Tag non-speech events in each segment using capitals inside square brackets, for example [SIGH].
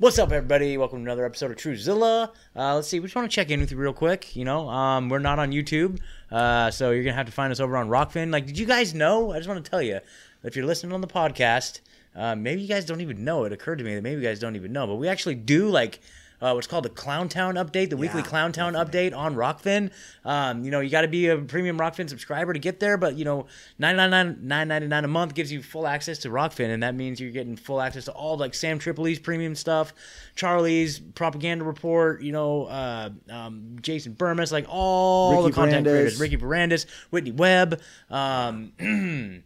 What's up, everybody? Welcome to another episode of Truezilla. Uh, let's see, we just want to check in with you real quick. You know, um, we're not on YouTube, uh, so you're gonna have to find us over on Rokfin. Like, did you guys know? I just want to tell you, if you're listening on the podcast, uh, maybe you guys don't even know. It occurred to me that maybe you guys don't even know, but we actually do like uh, what's called the Clown Town update, the weekly Clown Town update on Rokfin. Um, you know, you got to be a premium Rokfin subscriber to get there, but you know, nine ninety nine a month gives you full access to Rokfin, and that means you're getting full access to all like Sam Tripoli's premium stuff, Charlie's propaganda report, you know, uh, um, Jason Bermas, like all Ricky the content Varandas. creators, Ricky Varandas, Whitney Webb. Um, [CLEARS THROAT]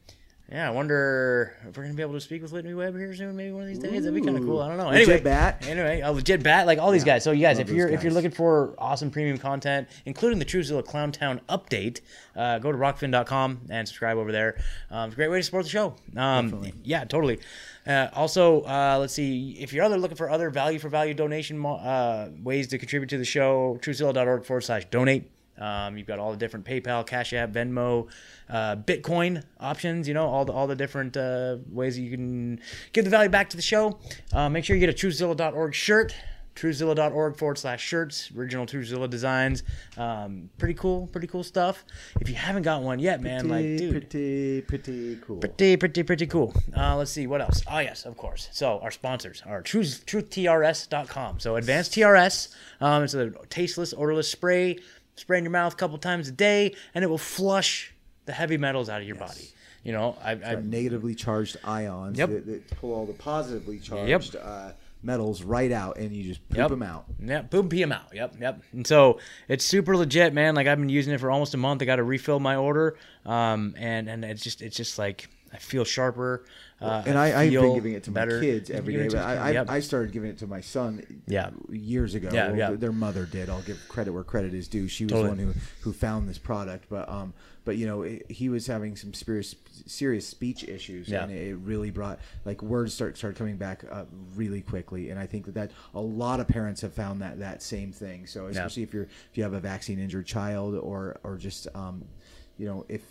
Yeah, I wonder if we're gonna be able to speak with Whitney Webb here soon. Maybe one of these days. That'd be kind of cool. I don't know. Legit anyway, Bat. Anyway, a legit bat, like all these guys. So you guys, if you're those if you're looking for awesome premium content, including the Truezilla Clown Town update, uh, go to rokfin.com and subscribe over there. Um, it's a great way to support the show. Um, yeah, totally. Uh, also, uh, let's see if you're other looking for other value for value donation uh, ways to contribute to the show. Truezilla.org forward slash donate. Um, you've got all the different PayPal, Cash App, Venmo, uh, Bitcoin options. You know all the all the different uh, ways that you can give the value back to the show. Uh, make sure you get a TrueZilla.org shirt. TrueZilla.org forward slash shirts, original TrueZilla designs. Um, pretty cool, pretty cool stuff. If you haven't got one yet, man, like, Pretty, dude, pretty, pretty cool. pretty, pretty, pretty cool. Uh, let's see what else. Oh yes, of course. So our sponsors are Truth, TruthTRS.com. So Advanced TRS. Um, it's a tasteless, odorless spray. Spray in your mouth a couple times a day, and it will flush the heavy metals out of your body. You know, I, I negatively charged ions Yep. that, that pull all the positively charged Yep. uh, metals right out, and you just poop Yep. them out. Yeah, boom, pee 'em out. Yep, yep. And so it's super legit, man. Like I've been using it for almost a month. I got to refill my order, um, and and it's just it's just like I feel sharper. Uh, And I, I've been giving it to my better. kids You've every day. But I, your I, kid, yep. I started giving it to my son Yeah. years ago. Yeah, Well, yeah. Their mother did. I'll give credit where credit is due. She was Totally. the one who, who found this product. But um, but you know, it, he was having some serious serious speech issues, Yeah. and it really brought like words start started coming back uh, really quickly. And I think that, that a lot of parents have found that that same thing. So especially if you're if you have a vaccine injured child or or just um, you know if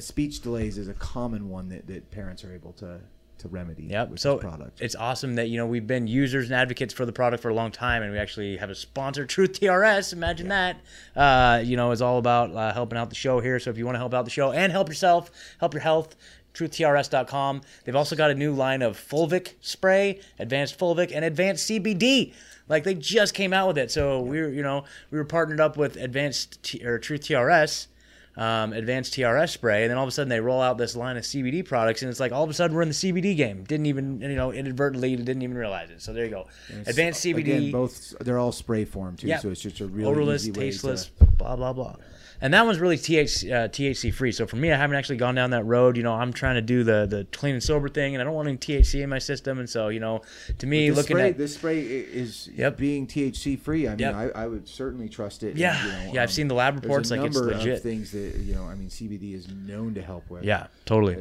speech delays is a common one that, that parents are able to to remedy Yep. with So this product. it's awesome that you know we've been users and advocates for the product for a long time, and we actually have a sponsor, Truth TRS. Imagine that. Uh, you know, is all about uh, helping out the show here. So if you want to help out the show and help yourself, help your health. TruthTRS.com. They've also got a new line of Fulvic spray, advanced Fulvic, and advanced CBD. Like they just came out with it, so we were, you know, we were partnered up with Advanced T- or Truth TRS, um, advanced TRS spray, and then all of a sudden they roll out this line of CBD products, and it's like all of a sudden we're in the CBD game. Didn't even, you know, inadvertently didn't even realize it. So there you go. Advanced CBD, Again, both they're all spray form too, Yeah. so it's just a really odorless, easy way tasteless, To, blah blah blah. And that one's really THC, uh, THC free. So for me, I haven't actually gone down that road. You know, I'm trying to do the the clean and sober thing, and I don't want any THC in my system. And so, you know, to me, this looking spray, at this spray is Yep. being THC free. I mean, Yep. I, I would certainly trust it. and, Yeah. you know, Yeah, I've seen the lab reports, like, it's legit. of things that you know. I mean, CBD is known to help with. yeah, totally. uh,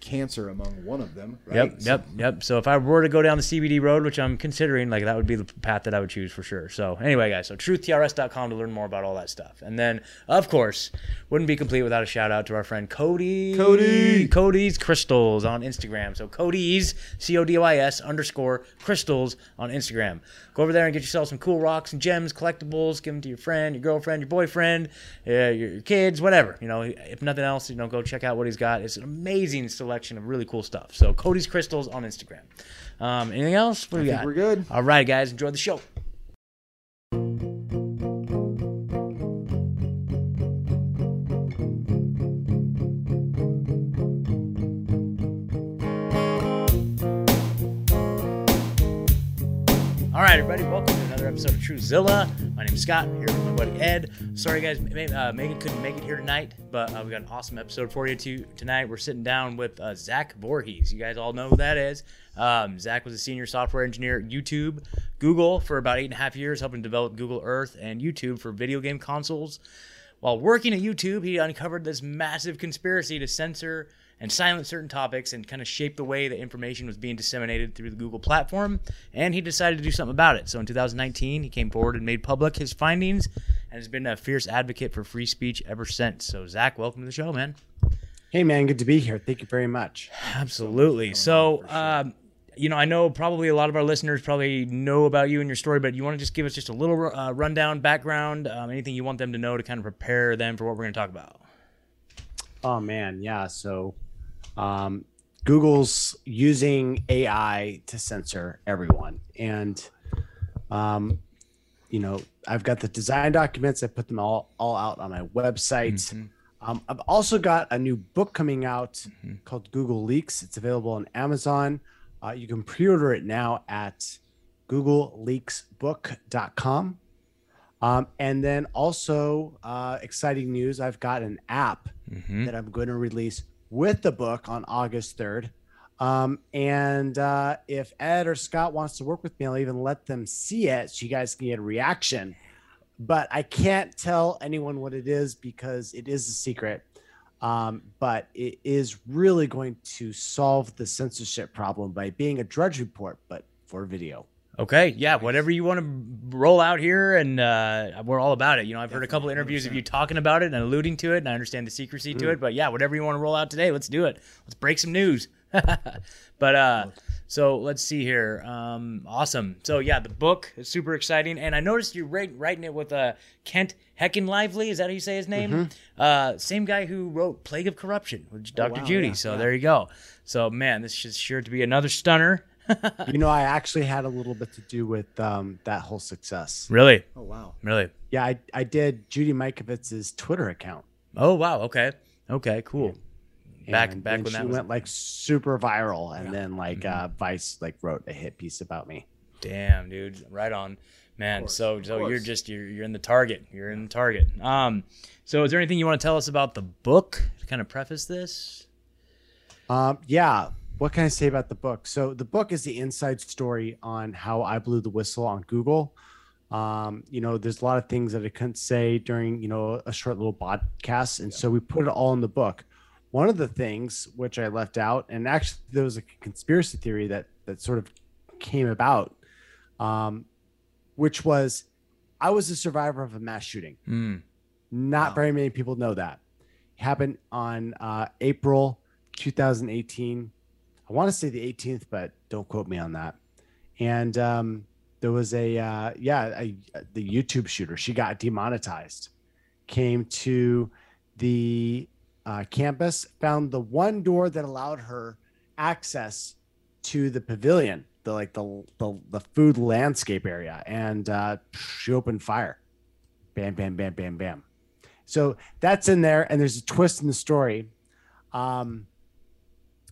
cancer among one of them. Right? Yep, So- yep, yep. So if I were to go down the CBD road, which I'm considering, like that would be the path that I would choose for sure. So anyway, guys, so truthtrs.com to learn more about all that stuff. And then, of course, wouldn't be complete without a shout out to our friend Cody. Cody! Cody's Crystals on Instagram. So Cody's C O D Y S underscore crystals on Instagram. Go over there and get yourself some cool rocks and gems, collectibles. Give them to your friend, your girlfriend, your boyfriend, uh, your, your kids, whatever. You know, if nothing else, you know, go check out what he's got. It's an amazing selection of really cool stuff. So Cody's Crystals on Instagram. Um, anything else? What do we got? We're good. All right, guys, enjoy the show. All right, everybody, welcome another episode of Truezilla. My name's Scott, here with my buddy Ed. Sorry, guys, uh, Megan couldn't make it here tonight, but uh, we got an awesome episode for you too, tonight. We're sitting down with uh, Zach Voorhees. You guys all know who that is. Um, Zach was a senior software engineer at YouTube, Google for about eight and a half years, helping develop Google Earth and YouTube for video game consoles. While working at YouTube, he uncovered this massive conspiracy to censor and silence certain topics and kind of shape the way that information was being disseminated through the Google platform. And he decided to do something about it. So in 2019, he came forward and made public his findings and has been a fierce advocate for free speech ever since. So, Zach, welcome to the show, man. Hey man, good to be here. Thank you very much. Absolutely. So, um, you know, I know probably a lot of our listeners probably know about you and your story, but you want to just give us just a little uh, rundown, background, um, anything you want them to know to kind of prepare them for what we're going to talk about. Oh man, yeah. So, um, Google's using AI to censor everyone, and um, you know, I've got the design documents. I put them all all out on my website. Mm-hmm. Um, I've also got a new book coming out mm-hmm. called Google Leaks. It's available on Amazon. Uh, you can pre-order it now at googleleaksbook.com. Um, and then also, uh, exciting news I've got an app mm-hmm. that I'm going to release with the book on August 3rd. Um, and uh, if Ed or Scott wants to work with me, I'll even let them see it so you guys can get a reaction. But I can't tell anyone what it is because it is a secret. Um, but it is really going to solve the censorship problem by being a Drudge Report, but for video. Okay, yeah, whatever you want to roll out here, and uh, we're all about it. You know, I've heard a couple interviews of you talking about it and alluding to it, and I understand the secrecy to mm. it. But yeah, whatever you want to roll out today, let's do it. Let's break some news. [LAUGHS] but uh, so let's see here. Um, awesome. So yeah, the book is super exciting, and I noticed you're writing it with uh, Kent Heckenlively. Is that how you say his name? Mm-hmm. Uh, same guy who wrote Plague of Corruption with Dr. Oh, wow, Judy. Yeah, so yeah. there you go. So man, this is sure to be another stunner [LAUGHS] you know, I actually had a little bit to do with um, that whole success. Really? Oh wow. Really? Yeah, I, I did Judy Mikovits's Twitter account. Oh wow. Okay. Okay. Cool. And, back back when she went like super viral, and yeah. then like mm-hmm. uh, Vice like wrote a hit piece about me. Damn, dude. Right on, man. Course, so so you're just you're you're in the target. You're in the target. Um. So is there anything you want to tell us about the book to kind of preface this? Um. Yeah what can I say about the book? So the book is the inside story on how I blew the whistle on Google. Um, you know, there's a lot of things that I couldn't say during, you know, a short little podcast. And yeah. so we put it all in the book. One of the things which I left out, and actually there was a conspiracy theory that that sort of came about, um, which was I was a survivor of a mass shooting. Mm. Not wow. very many people know that. It happened on uh, April 2018 I want to say the 18th, but don't quote me on that. And um, there was a uh, yeah, a, the YouTube shooter. She got demonetized. Came to the uh, campus, found the one door that allowed her access to the pavilion, the like the the, the food landscape area, and uh, she opened fire. Bam, bam, bam, bam, bam. So that's in there, and there's a twist in the story. Um,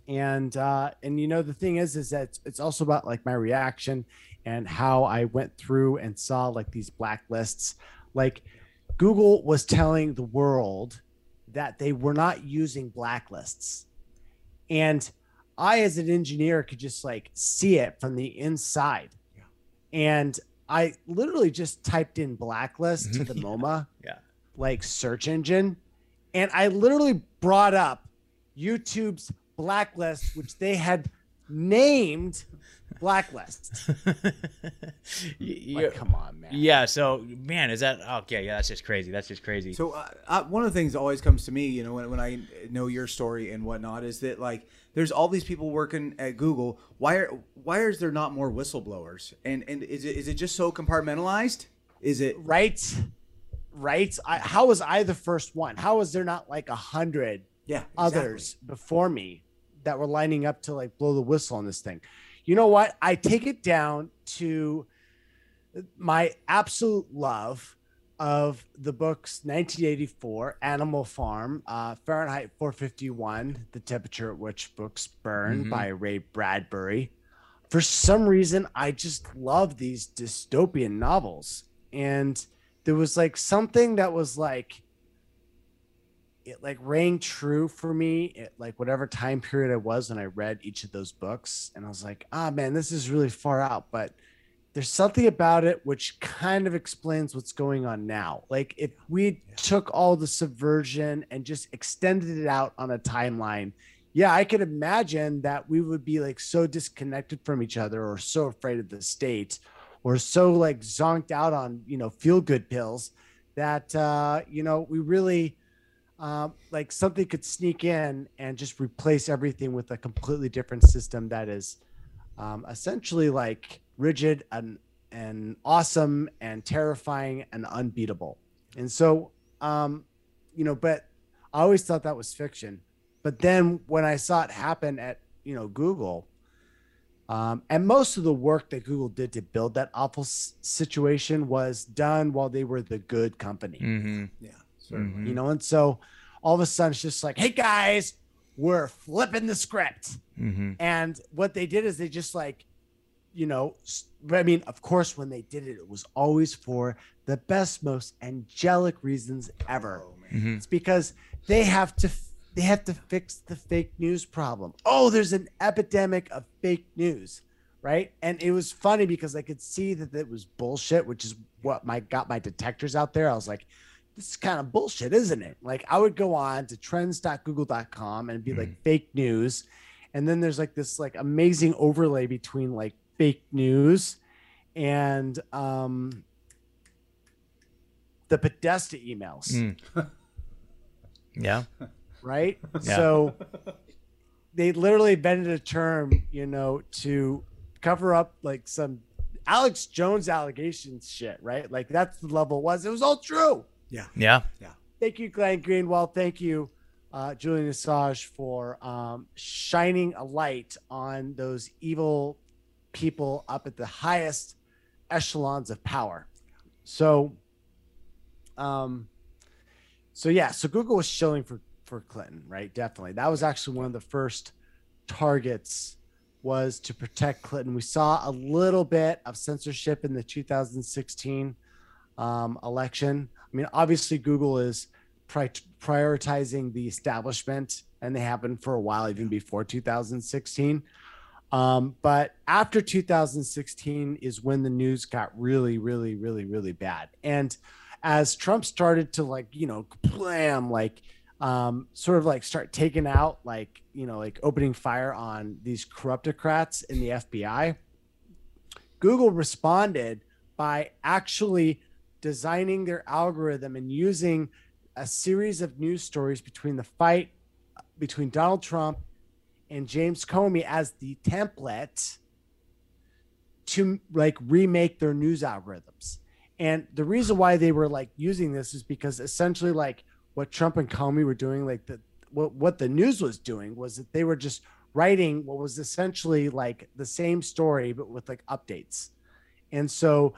and uh, and you know the thing is is that it's, also about like my reaction and how I went through and saw like these blacklists. Like Google was telling the world that they were not using blacklists, and I as an engineer could just like see it from the inside, yeah. and I literally just typed in blacklist to the [LAUGHS] MoMA, yeah, like search engine, and I literally brought up YouTube's blacklist, which they had named blacklist. [LAUGHS] like, come on, man. Yeah. So, man, is that okay? Yeah, that's just crazy. That's just crazy. So, uh, uh, one of the things that always comes to me, you know, when, when I know your story and whatnot, is that like there's all these people working at Google. Why are why is there not more whistleblowers? And and is it is it just so compartmentalized? Is it right? Right? I, how was I the first one? How was there not like a hundred? Yeah, exactly. others before me that were lining up to like blow the whistle on this thing. You know what? I take it down to my absolute love of the books 1984 Animal Farm, uh, Fahrenheit 451, The Temperature at Which Books Burn mm-hmm. by Ray Bradbury. For some reason, I just love these dystopian novels. And there was like something that was like it like rang true for me at like whatever time period I was when I read each of those books. And I was like, ah, oh, man, this is really far out. But there's something about it which kind of explains what's going on now. Like if we yeah. took all the subversion and just extended it out on a timeline, yeah, I could imagine that we would be like so disconnected from each other or so afraid of the state or so like zonked out on, you know, feel good pills that, uh, you know, we really um, like something could sneak in and just replace everything with a completely different system that is um, essentially like rigid and and awesome and terrifying and unbeatable. And so, um, you know, but I always thought that was fiction. But then when I saw it happen at you know Google, um, and most of the work that Google did to build that awful s- situation was done while they were the good company. Mm-hmm. Yeah, certainly. Mhm. You know, and so all of a sudden it's just like, hey guys, we're flipping the script. Mm-hmm. And what they did is they just like, you know, I mean, of course, when they did it, it was always for the best, most angelic reasons ever. Oh. Mm-hmm. It's because they have to they have to fix the fake news problem. Oh, there's an epidemic of fake news, right? And it was funny because I could see that it was bullshit, which is what my got my detectors out there. I was like, this is kind of bullshit, isn't it? Like I would go on to trends.google.com and be like fake news. And then there's like this like amazing overlay between like fake news and um the Podesta emails Mm. [LAUGHS] Yeah. right? Yeah. So they literally invented a term, you know, to cover up like some Alex Jones allegations shit, right? Like that's the level it was. It was all true. Yeah. Yeah. Yeah. Thank you, Glenn Greenwald. Thank you, uh, Julian Assange, for um, shining a light on those evil people up at the highest echelons of power. So, um, so yeah, so Google was shilling for for Clinton, right? Definitely, that was actually one of the first targets was to protect Clinton. We saw a little bit of censorship in the 2016 um, election. I mean, obviously, Google is pri- prioritizing the establishment, and they been for a while, even before 2016. Um, but after 2016 is when the news got really, really, really, really bad. And as Trump started to like, you know, blam, like, um, sort of like start taking out, like, you know, like opening fire on these corruptocrats in the FBI, Google responded by actually designing their algorithm and using a series of news stories between the fight between Donald Trump and James Comey as the template to like remake their news algorithms. And the reason why they were like using this is because essentially like what Trump and Comey were doing, like the what what the news was doing was that they were just writing what was essentially like the same story but with like updates. And so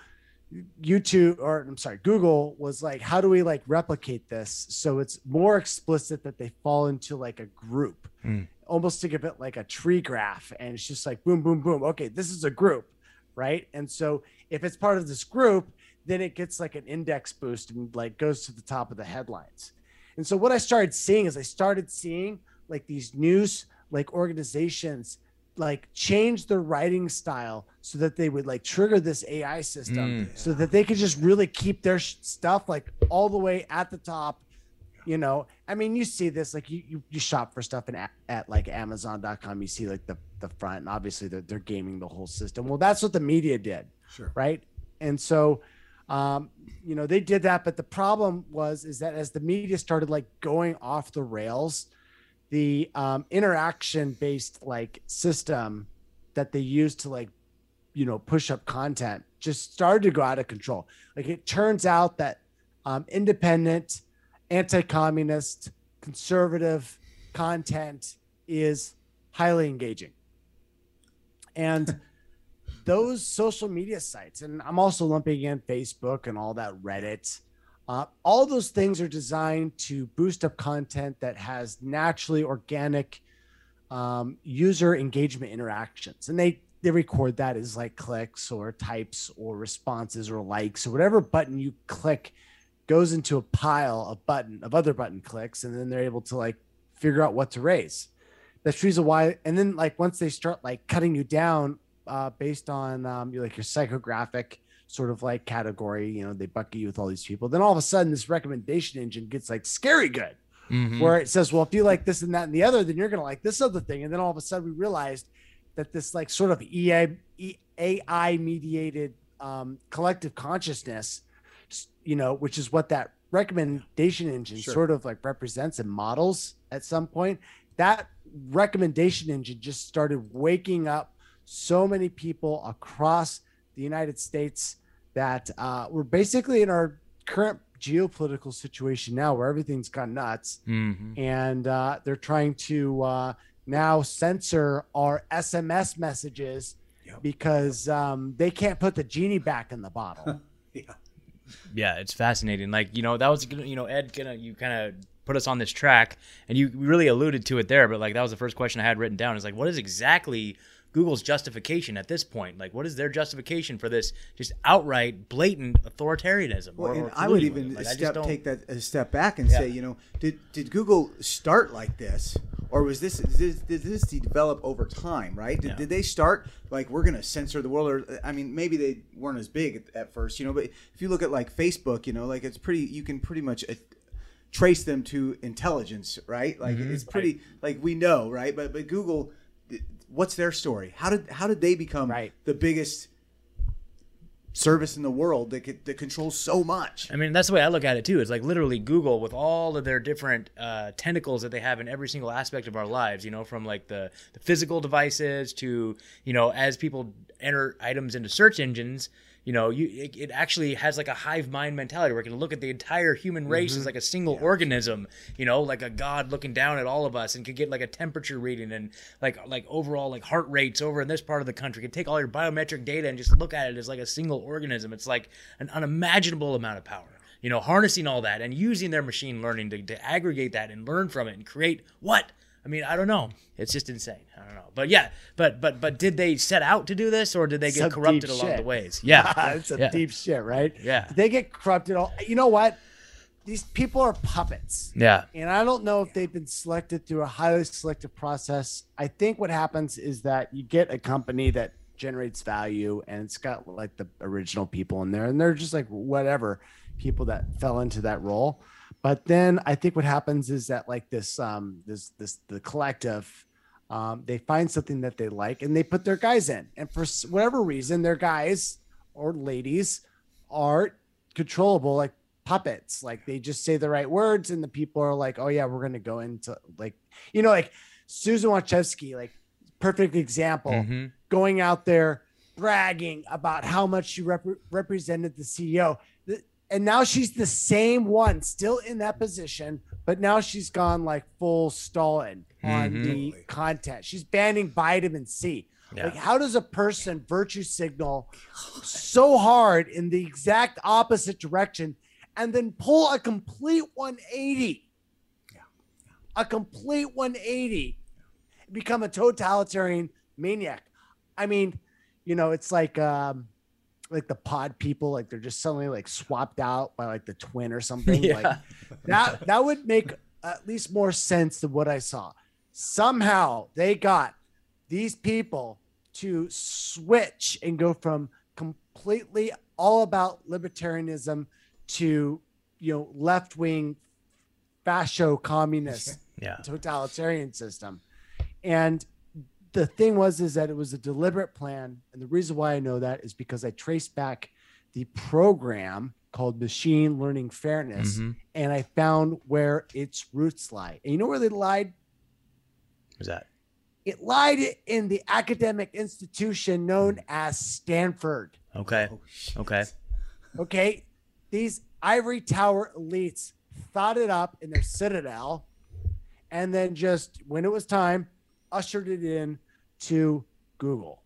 YouTube or I'm sorry, Google was like, how do we like replicate this so it's more explicit that they fall into like a group, Hmm. almost think of it like a tree graph, and it's just like boom, boom, boom. Okay, this is a group, right? And so if it's part of this group, then it gets like an index boost and like goes to the top of the headlines. And so what I started seeing is I started seeing like these news like organizations like change their writing style so that they would like trigger this AI system Mm. so that they could just really keep their sh- stuff like all the way at the top. You know, I mean, you see this like you you, you shop for stuff in at, at like Amazon.com. You see like the the front, and obviously they're, they're gaming the whole system. Well, that's what the media did Sure. right and so um you know they did that but the problem was is that as the media started like going off the rails the um interaction based like system that they use to like you know push up content just started to go out of control like it turns out that um independent anti-communist conservative content is highly engaging and [LAUGHS] those social media sites, and I'm also lumping in Facebook and all that Reddit. Uh, all those things are designed to boost up content that has naturally organic um, user engagement interactions, and they they record that as like clicks or types or responses or likes or whatever button you click goes into a pile of button of other button clicks, and then they're able to like figure out what to raise. That's reason why. And then like once they start like cutting you down uh, based on um, like your psychographic sort of like category. You know, they bucket you with all these people. Then all of a sudden, this recommendation engine gets like scary good, Mhm. where it says, "Well, if you like this and that and the other, then you're gonna like this other thing." And then all of a sudden, we realized that this like sort of EA, AI mediated um, collective consciousness, you know, which is what that recommendation engine Sure. sort of like represents and models at some point. That recommendation engine just started waking up so many people across the United States that uh, we're basically in our current geopolitical situation now where everything's gone nuts Mm-hmm. and uh, they're trying to uh, now censor our SMS messages Yep. because um, they can't put the genie back in the bottle. [LAUGHS] Yeah, yeah it's fascinating. Like you know, that was you know Ed gonna you kind of put us on this track, and you really alluded to it there. But like that was the first question I had written down. Is like, what is exactly Google's justification at this point? Like, what is their justification for this just outright blatant authoritarianism? Well, or- or I would even? Like, step take that a step back and Yeah. say, you know, did did Google start like this, or was this did this, did this develop over time? Right? Did, Yeah. did they start like we're going to censor the world? Or I mean, maybe they weren't as big at, at first, you know. But if you look at like Facebook, you know, like it's pretty. You can pretty much. Uh, trace them to intelligence right like Mm-hmm. it's pretty like we know right but but google what's their story how did how did they become Right. the biggest service in the world that could, that controls so much I mean, that's the way I look at it too. It's like literally Google with all of their different uh, tentacles that they have in every single aspect of our lives. You know, from like the, the physical devices to you know, as people enter items into search engines, you know, you it, it actually has like a hive mind mentality where it can look at the entire human race as mm-hmm. like a single organism. You know, like a god looking down at all of us and could get like a temperature reading and like like overall like heart rates over in this part of the country. Can take all your biometric data and just look at it as like a single organism. It's like an unimaginable amount of power you know, harnessing all that and using their machine learning to, to aggregate that and learn from it and create what? I mean, I don't know. It's just insane. I don't know. But yeah, but but but did they set out to do this or did they get Some corrupted along shit. the ways? Yeah. [LAUGHS] it's a yeah. deep shit, right? Yeah. They get corrupted. All you know what? These people are puppets. Yeah. And I don't know if they've been selected through a highly selective process. I think what happens is that you get a company that generates value and it's got like the original people in there and they're just like whatever people that fell into that role. But then I think what happens is that like this um this this the collective um they find something that they like and they put their guys in. And for whatever reason their guys or ladies are controllable like puppets like they just say the right words and the people are like oh yeah we're gonna go into like you know like susan wojcicki like perfect example Mhm. going out there bragging about how much she rep- represented the ceo and now she's the same one still in that position but now she's gone like full stalin on Mhm. the content she's banning vitamin c Yeah. like how does a person virtue signal so hard in the exact opposite direction and then pull a complete 180 Yeah. a complete 180 become a totalitarian maniac i mean you know it's like um like the pod people like they're just suddenly like swapped out by like the twin or [LAUGHS] something like Yeah. that that would make at least more sense than what I saw. Somehow they got these people to switch and go from completely all about libertarianism to you know left wing fascio communist Yeah. totalitarian system. And the thing was is that it was a deliberate plan. And the reason why I know that is because I traced back the program called Machine Learning Fairness Mhm. and I found where its roots lie. And you know where they lied? What's that? It lied in the academic institution known as Stanford. Okay. Oh. Okay. Okay. These ivory tower elites thought it up in their citadel and then just when it was time, ushered it in to Google.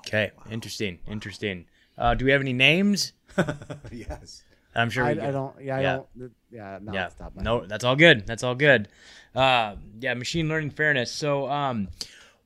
Okay. Interesting. Interesting. Uh, do we have any names? [LAUGHS] yes. I'm sure I, we I don't, yeah, I Yeah. don't, yeah, not yeah. off the top of my No, that's all good. That's all good. Uh, yeah, machine learning fairness. So, um,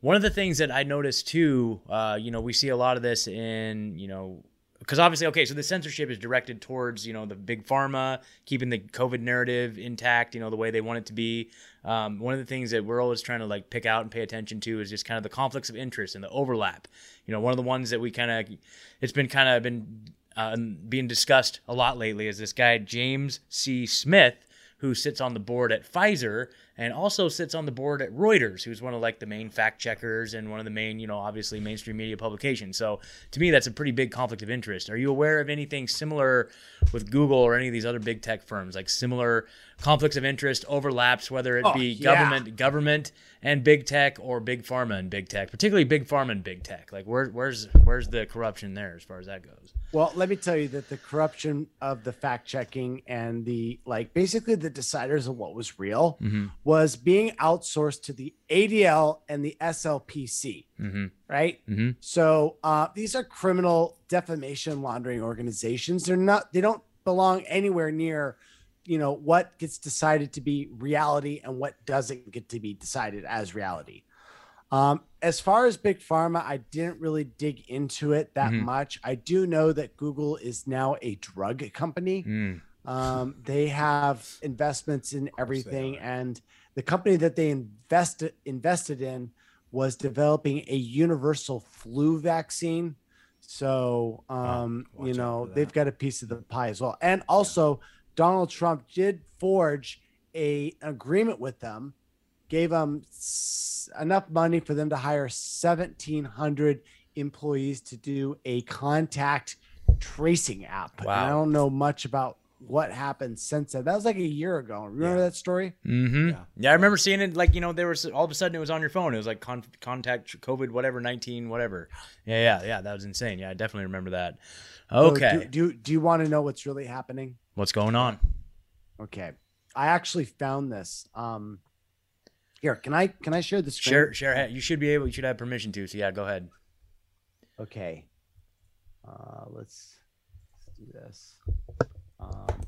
one of the things that I noticed too, uh, you know, we see a lot of this in, you know, because obviously, okay, so the censorship is directed towards, you know, the big pharma, keeping the COVID narrative intact, you know, the way they want it to be. Um, one of the things that we're always trying to like pick out and pay attention to is just kind of the conflicts of interest and the overlap. You know, one of the ones that we kind of, it's been kind of been uh, being discussed a lot lately is this guy James C. Smith, who sits on the board at Pfizer, and also sits on the board at Reuters, who's one of like the main fact checkers and one of the main, you know, obviously mainstream media publications. So to me, that's a pretty big conflict of interest. Are you aware of anything similar with Google or any of these other big tech firms, like similar conflicts of interest, overlaps, whether it Oh, be yeah. government, government and big tech, or big pharma and big tech, particularly big pharma and big tech? Like where, where's where's the corruption there as far as that goes? Well, let me tell you that the corruption of the fact checking and the like basically the deciders of what was real Mm-hmm. was being outsourced to the ADL and the SLPC, Mm-hmm. right? Mm-hmm. So uh, these are criminal defamation laundering organizations. They're not. They don't belong anywhere near, you know, what gets decided to be reality and what doesn't get to be decided as reality. Um, as far as big pharma, I didn't really dig into it that Mhm. much. I do know that Google is now a drug company. Mm. Um, they have investments in everything, and the company that they invested invested in was developing a universal flu vaccine. So, um, watch you know, they've got a piece of the pie as well. And also, Donald Trump did forge a agreement with them, gave them s- enough money for them to hire 1,700 employees to do a contact tracing app. And I don't know much about what happened since then. That was like a year ago. Remember Yeah. that story? Mm-hmm. Yeah. Yeah. I remember seeing it. Like you know, there was all of a sudden it was on your phone. It was like con- contact COVID whatever nineteen whatever. Yeah, yeah, yeah. That was insane. Yeah, I definitely remember that. So Okay, do, do, do you want to know what's really happening? what's going on? Okay. I actually found this. Um, here, can I can I share the screen? Share, share. You should be able. You should have permission to. So yeah, go ahead. Okay. Uh, let's, let's do this. Um,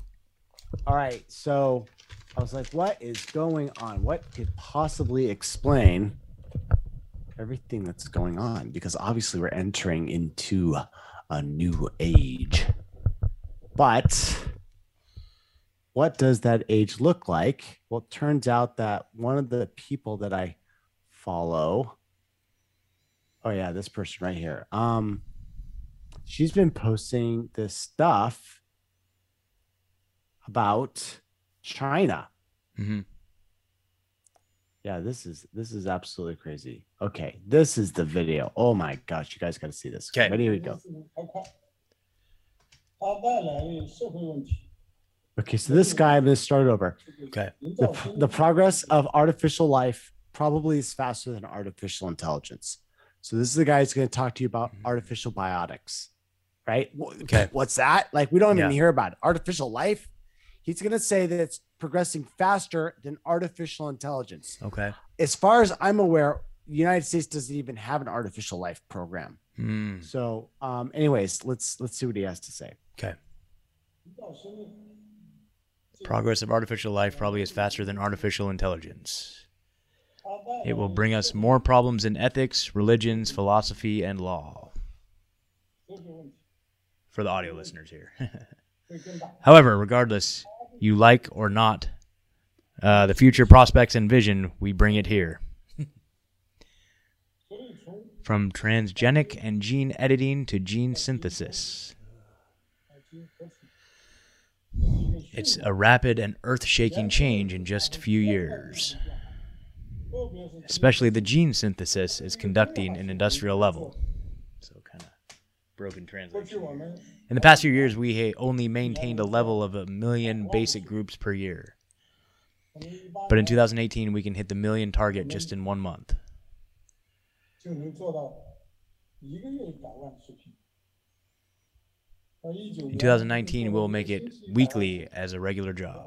all right. So I was like, what is going on? What could possibly explain everything that's going on? Because obviously we're entering into a new age. But what does that age look like? Well, it turns out that one of the people that I follow oh yeah this person right here um she's been posting this stuff about China. Mm-hmm. Yeah, this is this is absolutely crazy. Okay, this is the video. Oh my gosh, you guys got to see this. Okay, ready? Here we go. Okay, so this guy, I'm going to start over. Okay. The, the progress of artificial life probably is faster than artificial intelligence. So this is the guy who's going to talk to you about mm-hmm. artificial biotics, right? Okay. What's that? Like we don't even yeah. hear about it. artificial life. He's going to say that it's progressing faster than artificial intelligence. Okay. As far as I'm aware, the United States doesn't even have an artificial life program. Mm. So, um, anyways, let's let's see what he has to say. Okay. Progress of artificial life probably is faster than artificial intelligence. It will bring us more problems in ethics, religions, philosophy, and law. For the audio listeners here. [LAUGHS] However, regardless, you like or not. Uh, the future prospects and vision, we bring it here. From transgenic and gene editing to gene synthesis. It's a rapid and earth shaking change in just a few years. Especially the gene synthesis is conducting an industrial level broken translation. In the past few years, we only maintained a level of a million basic groups per year. But in 2018, we can hit the million target just in one month. In 2019, we'll make it weekly as a regular job.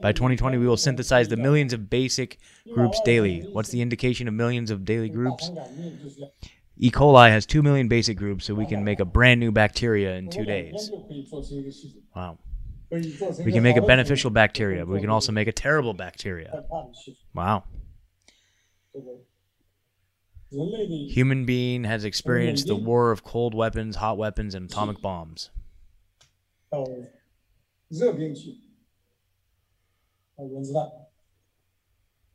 By 2020, we will synthesize the millions of basic groups daily. What's the indication of millions of daily groups? E. coli has 2 million basic groups, so we can make a brand new bacteria in two days. Wow. We can make a beneficial bacteria, but we can also make a terrible bacteria. Wow. Human being has experienced the war of cold weapons, hot weapons, and atomic bombs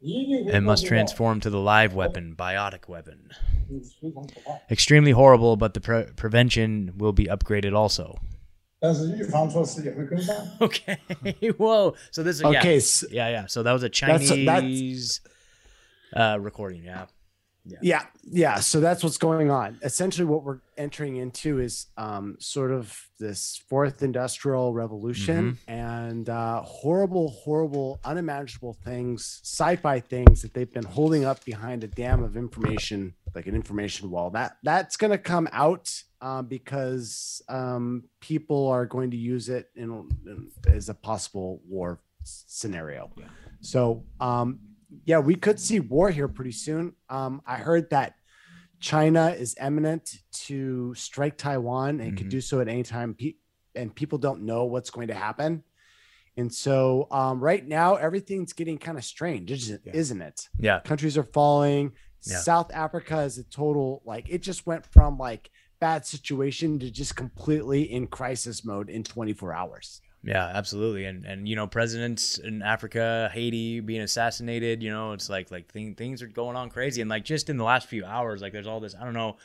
and must transform to the live weapon, biotic weapon. Extremely horrible, but the pre- prevention will be upgraded also. [LAUGHS] okay. Whoa. So this is okay. Yeah. Yeah, yeah. So that was a Chinese that's a, that's, uh, recording. Yeah. Yeah, yeah. So that's what's going on. Essentially, what we're entering into is um, sort of this fourth industrial revolution and uh, horrible, horrible, unimaginable things, sci-fi things that they've been holding up behind a dam of information, like an information wall. That that's going to come out uh, because um, people are going to use it in, in as a possible war scenario. So um, yeah, we could see war here pretty soon. Um, I heard that China is imminent to strike Taiwan and could Mhm. do so at any time, pe- and people don't know what's going to happen. And so, um, right now, everything's getting kind of strange, isn't, Yeah. isn't it? Yeah. Countries are falling. Yeah. South Africa is a total like it just went from like bad situation to just completely in crisis mode in 24 hours. Yeah, absolutely. And and you know, presidents in Africa, Haiti being assassinated, you know, it's like like thing, things are going on crazy and like just in the last few hours like there's all this I don't know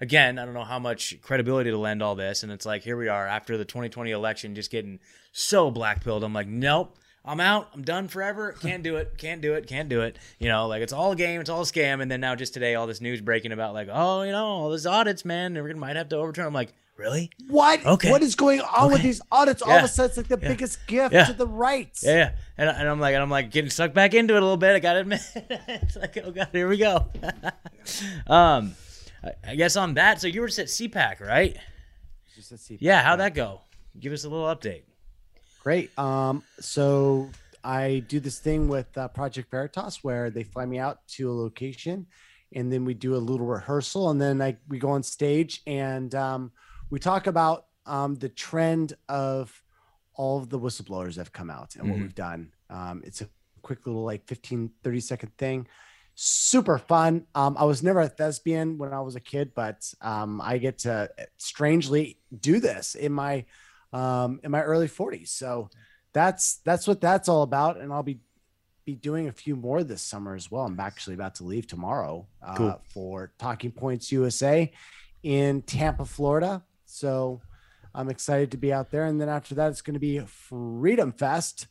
again, I don't know how much credibility to lend all this and it's like here we are after the 2020 election just getting so blackpilled. I'm like, "Nope. I'm out. I'm done forever. Can't do it. Can't do it. Can't do it. You know, like it's all a game. It's all a scam. And then now just today, all this news breaking about like, oh, you know, all these audits, man, gonna might have to overturn. I'm like, really? What? Okay. What is going on with these audits? All of a sudden, it's like the Yeah. biggest gift Yeah. to the right. Yeah, yeah. And, and I'm like, and I'm like getting sucked back into it a little bit. I gotta admit, [LAUGHS] it's like, oh god, here we go. [LAUGHS] um, I- I guess on that. So you were just at CPAC, right? Just let's see. Yeah. How'd that go? Give us a little update. Great. Um, so I do this thing with uh, Project Veritas where they fly me out to a location, and then we do a little rehearsal, and then I we go on stage and um, we talk about um, the trend of all of the whistleblowers that have come out and what Mhm. we've done. Um, it's a quick little like 15, 30 second thing. Super fun. Um, I was never a thespian when I was a kid, but um, I get to strangely do this in my um, in my early 40s. So that's that's what that's all about, and I'll be be doing a few more this summer as well. I'm actually about to leave tomorrow uh, Cool. for Talking Points USA in Tampa, Florida. So I'm excited to be out there, and then after that, it's going to be Freedom Fest.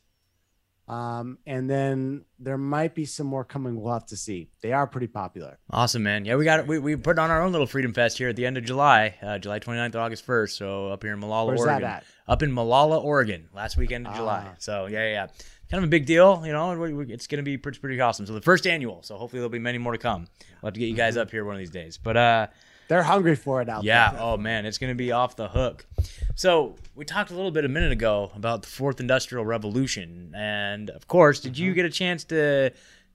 Um, and then there might be some more coming. We'll have to see. They are pretty popular. Awesome, man. Yeah, we got we we put on our own little Freedom Fest here at the end of July, uh, July 29th to August 1st. So up here in Molalla, Where's Oregon. that at? Up in Molalla, Oregon, last weekend of July. Ah. So yeah, yeah, yeah. kind of a big deal, you know. and we- we- It's going to be pretty pretty awesome. So the first annual. So hopefully there'll be many more to come. We'll have to get you guys up here one of these days. But uh, They're hungry for it out yeah. there. Oh man, it's going to be off the hook. So we talked a little bit a minute ago about the fourth industrial revolution, and of course, did Mm-hmm. you get a chance to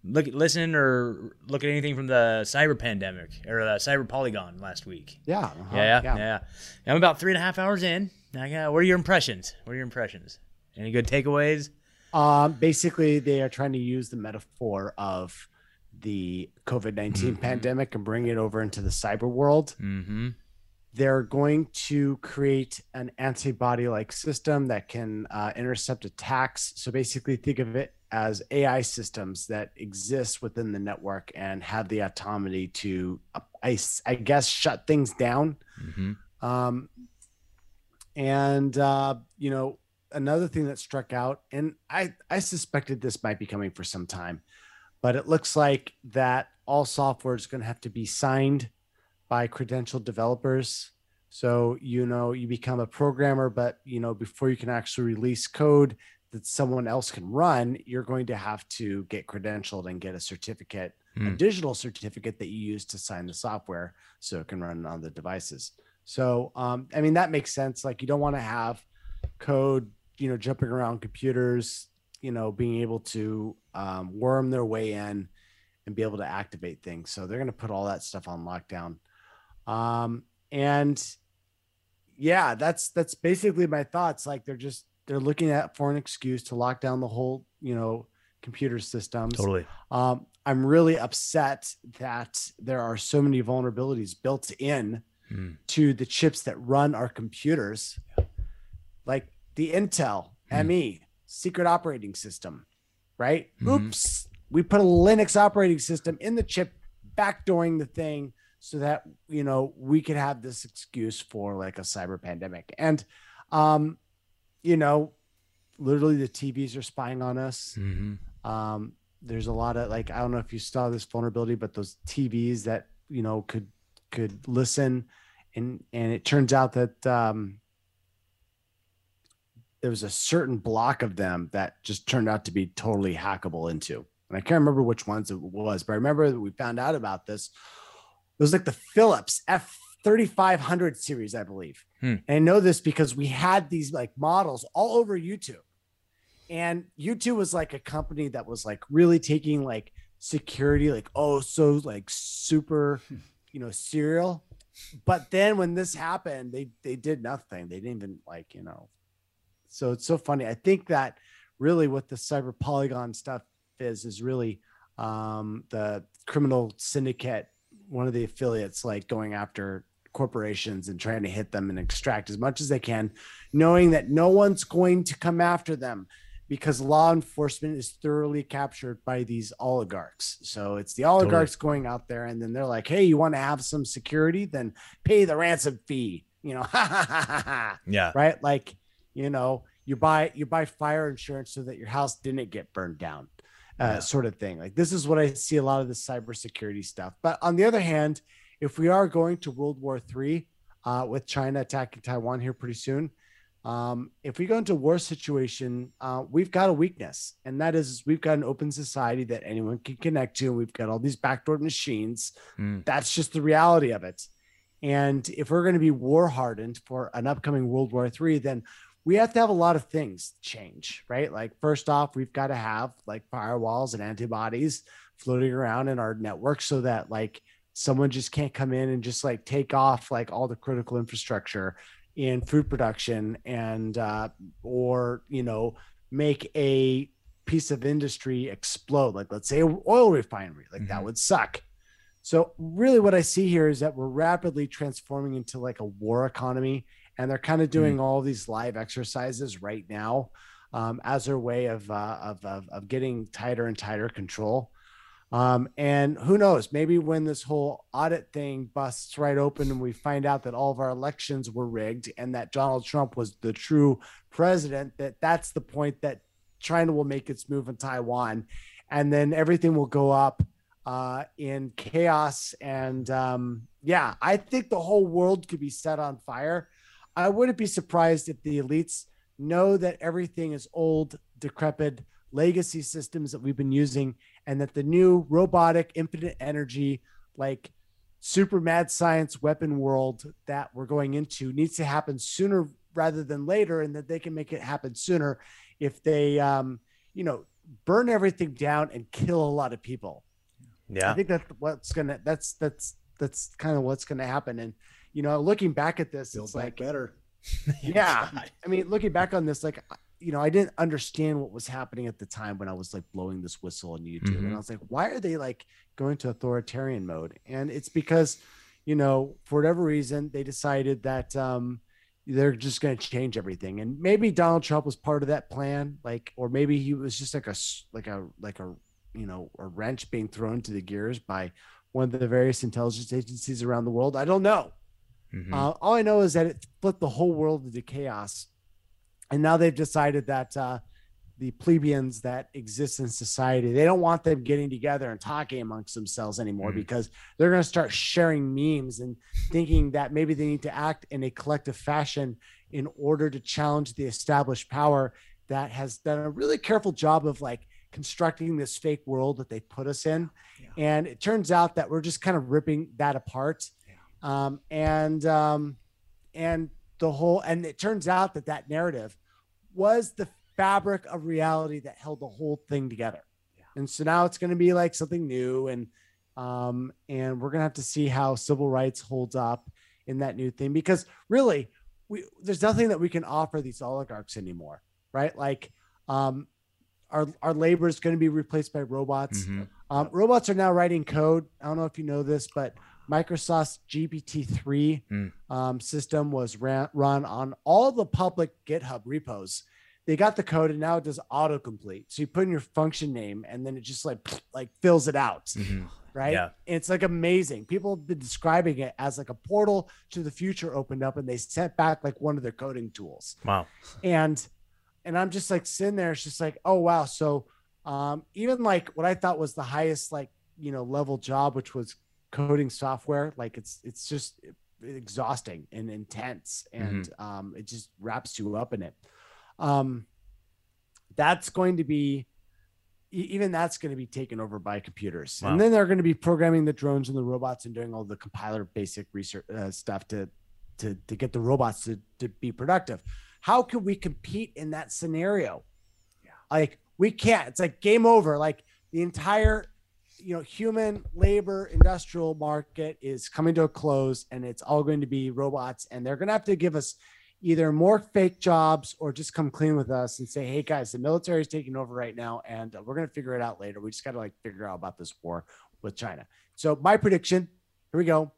look, listen, or look at anything from the cyber pandemic or the cyber polygon last week? Yeah. uh-huh, Yeah, yeah, yeah. I'm about three and a half hours in. I got, what are your impressions? What are your impressions? Any good takeaways? Um, basically, they are trying to use the metaphor of the COVID 19 pandemic and bring it over into the cyber world. Mm-hmm. They're going to create an antibody like system that can uh, intercept attacks. So basically, think of it as AI systems that exist within the network and have the autonomy to, uh, I, I guess, shut things down. Mm-hmm. Um, and uh, you know, another thing that struck out, and I I suspected this might be coming for some time, but it looks like that all software is going to have to be signed by credentialed developers. So you know, you become a programmer, but you know, before you can actually release code that someone else can run, you're going to have to get credentialed and get a certificate, a Hmm. digital certificate that you use to sign the software so it can run on the devices. So, um, I mean, that makes sense. Like, you don't want to have code, you know, jumping around computers, you know, being able to um, worm their way in and be able to activate things. So, they're going to put all that stuff on lockdown. Um, and yeah, that's that's basically my thoughts. Like, they're just they're looking at for an excuse to lock down the whole, you know, computer systems. Totally. Um, I'm really upset that there are so many vulnerabilities built in Hmm. to the chips that run our computers, like the Intel Hmm. ME secret operating system, right? Mhm. Oops, we put a Linux operating system in the chip, backdooring the thing so that you know we could have this excuse for like a cyber pandemic. And Um, you know, literally the TVs are spying on us. Mm-hmm. Um, there's a lot of like I don't know if you saw this vulnerability, but those TVs that you know could could listen, and and it turns out that um, there was a certain block of them that just turned out to be totally hackable into. And I can't remember which ones it was, but I remember that we found out about this. It was like the Philips F3500 series, I believe. Hmm. And I know this because we had these like models all over YouTube. And YouTube was like a company that was like really taking like security, like, oh, so like super, you know, serial. But then when this happened, they they did nothing. They didn't even like, you know. So it's so funny. I think that really what the cyber polygon stuff is is really um the criminal syndicate, one of the affiliates like going after corporations and trying to hit them and extract as much as they can, knowing that no one's going to come after them because law enforcement is thoroughly captured by these oligarchs. So it's the oligarchs totally. going out there and then they're like, hey, you want to have some security? Then pay the ransom fee. You know, [LAUGHS] yeah. Right. Like, you know, you buy you buy fire insurance so that your house didn't get burned down. Uh, yeah. sort of thing. Like this is what I see a lot of the cybersecurity stuff. But on the other hand, if we are going to World War III uh, with China attacking Taiwan here pretty soon, um, if we go into a war situation, uh, we've got a weakness, and that is we've got an open society that anyone can connect to. And we've got all these backdoor machines. Mm. That's just the reality of it. And if we're going to be war hardened for an upcoming World War III, then we have to have a lot of things change, right? Like, first off, we've got to have like firewalls and antibodies floating around in our network so that like someone just can't come in and just like take off like all the critical infrastructure in food production and uh, or you know make a piece of industry explode like let's say an oil refinery like mm-hmm. that would suck so really what i see here is that we're rapidly transforming into like a war economy and they're kind of doing mm-hmm. all these live exercises right now um, as their way of, uh, of, of, of getting tighter and tighter control um, and who knows, maybe when this whole audit thing busts right open and we find out that all of our elections were rigged and that Donald Trump was the true president, that that's the point that China will make its move in Taiwan. And then everything will go up uh, in chaos. And um, yeah, I think the whole world could be set on fire. I wouldn't be surprised if the elites know that everything is old, decrepit, legacy systems that we've been using and that the new robotic infinite energy like super mad science weapon world that we're going into needs to happen sooner rather than later and that they can make it happen sooner if they um you know burn everything down and kill a lot of people. Yeah. I think that's what's gonna that's that's that's kind of what's gonna happen. And you know looking back at this Build it's like better [LAUGHS] yeah i mean looking back on this like you know, I didn't understand what was happening at the time when I was like blowing this whistle on YouTube. Mm-hmm. And I was like, why are they like going to authoritarian mode? And it's because, you know, for whatever reason, they decided that um, they're just going to change everything. And maybe Donald Trump was part of that plan, like, or maybe he was just like a, like a, like a, you know, a wrench being thrown to the gears by one of the various intelligence agencies around the world. I don't know. Mm-hmm. Uh, all I know is that it flipped the whole world into chaos and now they've decided that uh, the plebeians that exist in society they don't want them getting together and talking amongst themselves anymore mm-hmm. because they're going to start sharing memes and thinking that maybe they need to act in a collective fashion in order to challenge the established power that has done a really careful job of like constructing this fake world that they put us in yeah. and it turns out that we're just kind of ripping that apart. Um, and um, and the whole and it turns out that that narrative was the fabric of reality that held the whole thing together yeah. and so now it's going to be like something new and um and we're going to have to see how civil rights holds up in that new thing because really we there's nothing that we can offer these oligarchs anymore right like um our our labor is going to be replaced by robots mm-hmm. um, robots are now writing code i don't know if you know this but Microsoft's GPT-3 mm. um, system was ran, run on all the public GitHub repos. They got the code and now it does autocomplete. So you put in your function name and then it just like [SNIFFS] like fills it out. Mm-hmm. right? Yeah. It's like amazing. People have been describing it as like a portal to the future opened up and they sent back like one of their coding tools. Wow. And and I'm just like sitting there, it's just like, oh wow. So um even like what I thought was the highest like you know level job, which was coding software, like it's it's just exhausting and intense and um it just wraps you up in it. Um that's going to be even that's going to be taken over by computers. Wow. and then they're going to be programming the drones and the robots and doing all the compiler basic research uh, stuff to to to get the robots to, to be productive. How can we compete in that scenario? Yeah. Like we can't. It's like game over. Like the entire you know human labor industrial market is coming to a close and it's all going to be robots and they're going to have to give us either more fake jobs or just come clean with us and say hey guys the military is taking over right now and uh, we're going to figure it out later we just got to like figure out about this war with china so my prediction here we go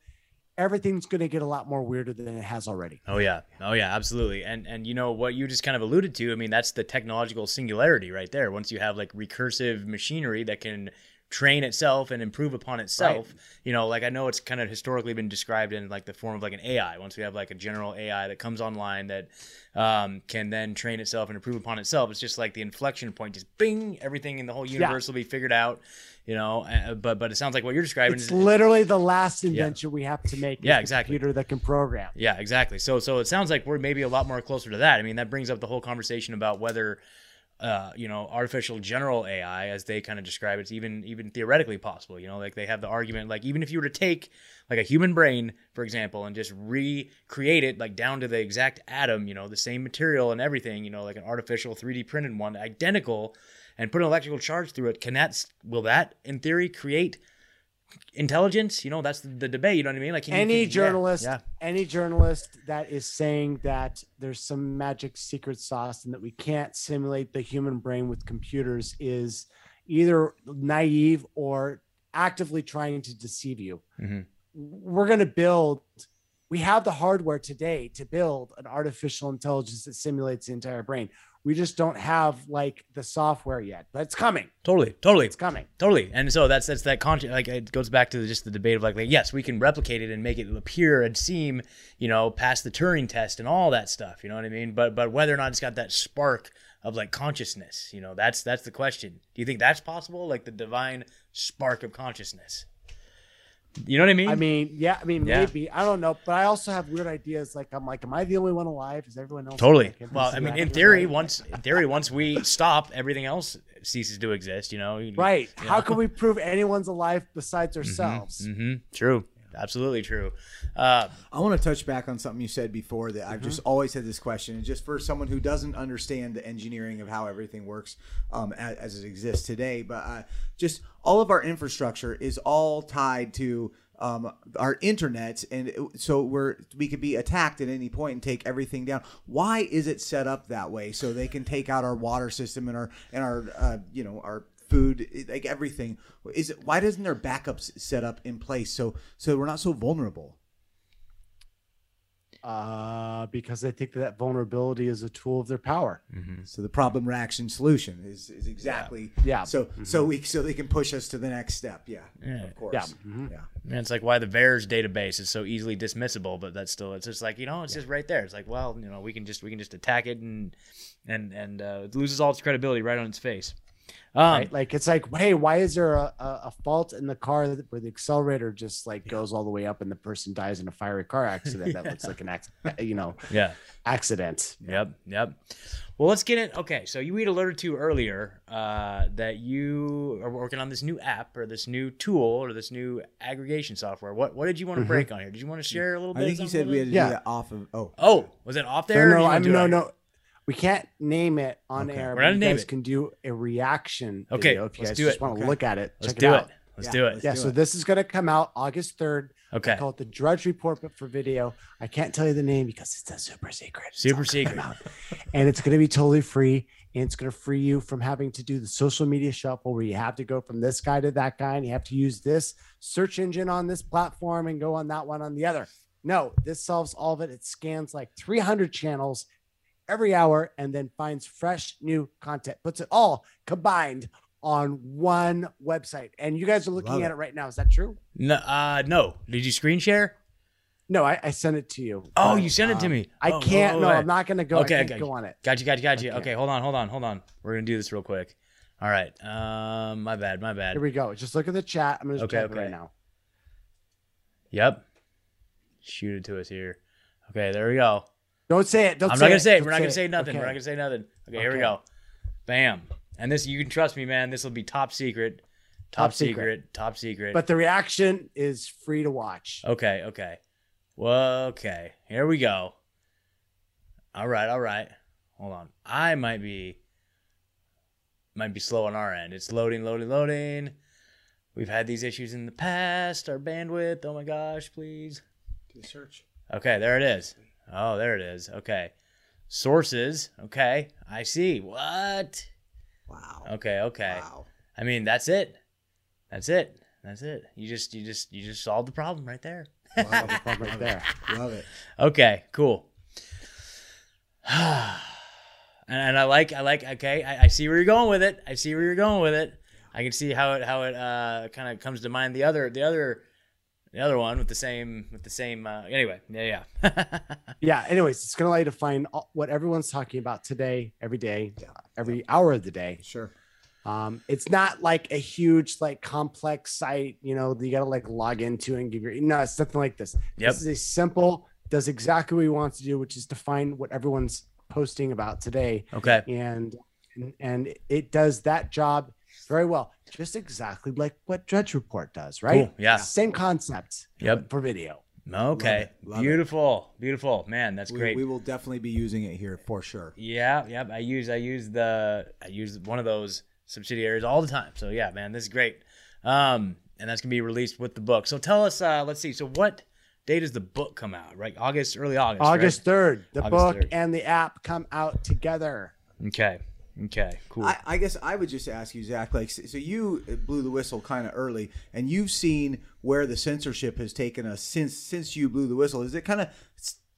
everything's going to get a lot more weirder than it has already Oh yeah. Oh yeah, absolutely. And and you know what you just kind of alluded to, I mean, that's the technological singularity right there. Once you have like recursive machinery that can train itself and improve upon itself, you know, like I know it's kind of historically been described in like the form of like an AI. Once we have like a general AI that comes online that um, can then train itself and improve upon itself, it's just like the inflection point, just bing, everything in the whole universe will be figured out. You know, uh, but but it sounds like what you're describing it's is literally the last invention we have to make Yeah, exactly. computer that can program Yeah, exactly. So so it sounds like we're maybe a lot more closer to that. I mean, that brings up the whole conversation about whether uh, you know, artificial general AI, as they kind of describe it, it's even even theoretically possible. You know, like they have the argument, like even if you were to take like a human brain, for example, and just recreate it like down to the exact atom, you know, the same material and everything, you know, like an artificial 3D printed one, identical, and put an electrical charge through it, can that will that in theory create intelligence? You know, that's the, the debate. You know what I mean? Like any journalist yeah. any journalist that is saying that there's some magic secret sauce and that we can't simulate the human brain with computers is either naive or actively trying to deceive you Mhm. we're going to build we have the hardware today to build an artificial intelligence that simulates the entire brain we just don't have like the software yet but it's coming Totally, totally. it's coming Totally, and so that's that's that content. Like it goes back to the, just the debate of like, like, yes, we can replicate it and make it appear and seem, you know, past the Turing test and all that stuff. You know what I mean? But but whether or not it's got that spark of like consciousness, you know, that's that's the question. Do you think that's possible? Like the divine spark of consciousness. You know what I mean? I mean, yeah, I mean, Yeah. maybe I don't know, but I also have weird ideas. Like, I'm like, am I the only one alive? Is everyone else totally. like, Well, I mean, in theory, alive? once in theory, once we stop, everything else ceases to exist. You know, right? you How know? can we prove anyone's alive besides ourselves? hmm True. Absolutely true. Uh, I want to touch back on something you said before that I've just always had this question, and just for someone who doesn't understand the engineering of how everything works um, as, as it exists today, but uh, just all of our infrastructure is all tied to um, our internet, and so we're we could be attacked at any point and take everything down. Why is it set up that way? So they can take out our water system and our and our uh, you know our food like everything is it why doesn't their backups set up in place so so we're not so vulnerable Uh, because they think that, that vulnerability is a tool of their power. So the problem reaction solution is, is exactly Yeah. So so we so they can push us to the next step. Yeah, Yeah. of course. Yeah. Mhm. yeah. And it's like why the VAERS database is so easily dismissible, but that's still it's just like you know it's just right there. It's like well you know we can just we can just attack it and and and uh, it loses all its credibility right on its face. Um, right? Like it's like, hey, why is there a, a, a fault in the car that, where the accelerator just like goes all the way up and the person dies in a fiery car accident that looks like an [LAUGHS] accident, you know, Yeah. accident. Yep. Yep. Well, let's get it. Okay, so you we had alerted to earlier uh, that you are working on this new app or this new tool or this new aggregation software. What what did you want to break on here? Did you want to share a little Mm-hmm. I think you said we had to? Yeah. do that off of. Oh, Oh, was it off there? or did no, I'm do it no, on no. We can't name it on Okay. air. We're but not you name guys it. can do a reaction. Okay, video if you let's guys just want to Okay. look at it. Let's check do it it. Let's Yeah, do it. Yeah, do so it. this is going to come out August 3rd. Okay. I call it the Drudge Report, but for video. I can't tell you the name because it's a super secret. It's Super all gonna come secret. out. And it's going to be totally free. And it's going to free you from having to do the social media shuffle where you have to go from this guy to that guy and you have to use this search engine on this platform and go on that one on the other. No, this solves all of it. It scans like 300 channels every hour and then finds fresh new content, puts it all combined on one website. And you guys are looking Love at it. right now. Is that true? No, uh, no. Did you screen share? No, I, I sent it to you. Oh, but, you sent it to um, me. I Oh, can't. oh, no, right. I'm not going to go. Okay, I okay. go on it. Got you, got you, got you. Okay. Hold on, hold on, hold on. We're gonna do this real quick. All right. Um, my bad, my bad. Here we go. Just look at the chat. I'm going to Okay, check it okay. right now. Yep. Shoot it to us here. Okay, there we go. Don't say it. Don't I'm say not gonna it. say it. Don't We're not gonna say nothing. Okay. We're not gonna say nothing. Okay, here we go. Bam. And this, you can trust me, man. This will be top secret. Top, Top secret. secret. Top secret. But the reaction is free to watch. okay, okay. Well, okay. Here we go. All right, all right. Hold on. I might be might be slow on our end. It's loading, loading, loading. We've had these issues in the past. Our bandwidth. Oh my gosh, please. Do the search. Okay, there it is. Oh, there it is. Okay. Sources. Okay. I see. What? Wow. Okay, okay. Wow. I mean, that's it. That's it. That's it. You just you just you just solved the problem right there. Love Problem right there. Love it. [LAUGHS] Okay, cool. [SIGHS] and, and I like I like okay, I, I see where you're going with it. I see where you're going with it. I can see how it how it uh kind of comes to mind the other the other the other one with the same with the same uh anyway. Yeah, yeah. [LAUGHS] Yeah. Anyways, it's going to allow you to find all, what everyone's talking about today, every day, Yeah. every hour of the day. Sure. Um, it's not like a huge, like complex site, you know, that you got to like log into and give your, no, it's nothing like this. Yep. This is a simple, does exactly what he wants to do, which is to find what everyone's posting about today. okay. And, and, and it does that job very well, just exactly like what Drudge Report does, right? Cool. Yeah. Same concept Yep. for video. Okay. it, love it. Beautiful. Beautiful. Man, that's We, great. we will definitely be using it here for sure. yeah, yep. I use I use the I use one of those subsidiaries all the time. So yeah, man, this is great. Um and that's gonna be released with the book. So tell us, uh, let's see. So what day does the book come out? Right? August, early August. August 3rd, the August book 3rd. and the app come out together. Okay. Okay. Cool. I, I guess I would just ask you, Zach. Like, so so you uh, blew the whistle kind of early, and you've seen where the censorship has taken us since since you blew the whistle. Is it kind of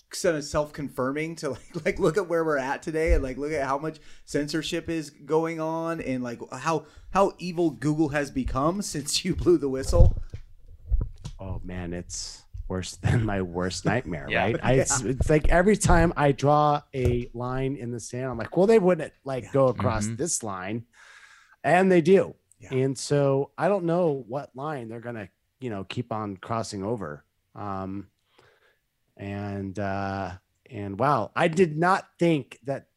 kind of self confirming to like [LAUGHS] like look at where we're at today and like look at how much censorship is going on and like how how evil Google has become since you blew the whistle? oh man, it's worse [LAUGHS] than my worst nightmare, Yeah. right? I, it's, it's like every time I draw a line in the sand, I'm like, well, they wouldn't like go across Mhm. this line, and they do. Yeah. And so I don't know what line they're gonna, you know, keep on crossing over. Um, and uh, and wow, I did not think that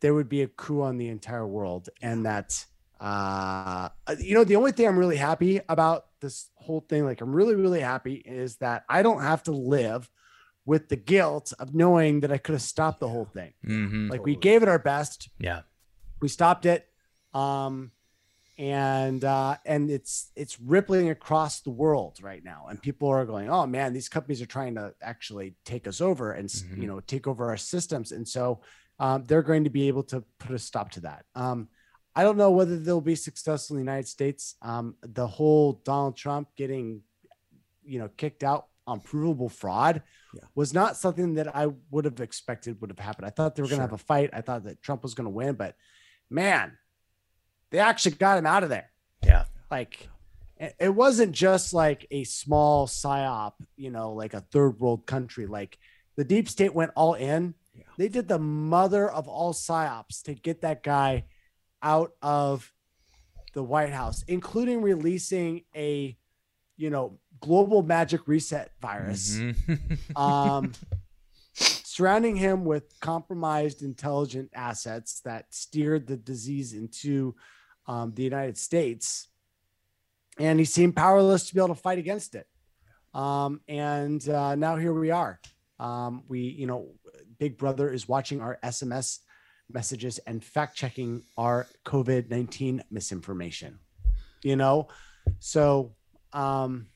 there would be a coup on the entire world, and that uh, you know, the only thing I'm really happy about this whole thing, like I'm really, really happy, is that I don't have to live with the guilt of knowing that I could have stopped the whole thing. mm-hmm. Like we gave it our best, yeah. we stopped it, um, and uh, and it's it's rippling across the world right now, and people are going, oh man, these companies are trying to actually take us over and s Mhm. you know take over our systems, and so um, they're going to be able to put a stop to that. Um, I don't know whether they'll be successful in the United States. Um, the whole Donald Trump getting, you know, kicked out on provable fraud Yeah. was not something that I would have expected would have happened. I thought they were going to Sure. have a fight. I thought that Trump was going to win, but man, they actually got him out of there. Yeah. Like, it wasn't just like a small psyop, you know, like a third world country. Like the deep state went all in. Yeah. They did the mother of all psyops to get that guy out of the White House, including releasing a, you know, global magic reset virus, Mhm. [LAUGHS] um, surrounding him with compromised intelligent assets that steered the disease into um, the United States. And he seemed powerless to be able to fight against it. Um, and uh, now here we are. Um, we, you know, Big Brother is watching our SMS messages and fact checking our COVID 19 misinformation. You know, so, um,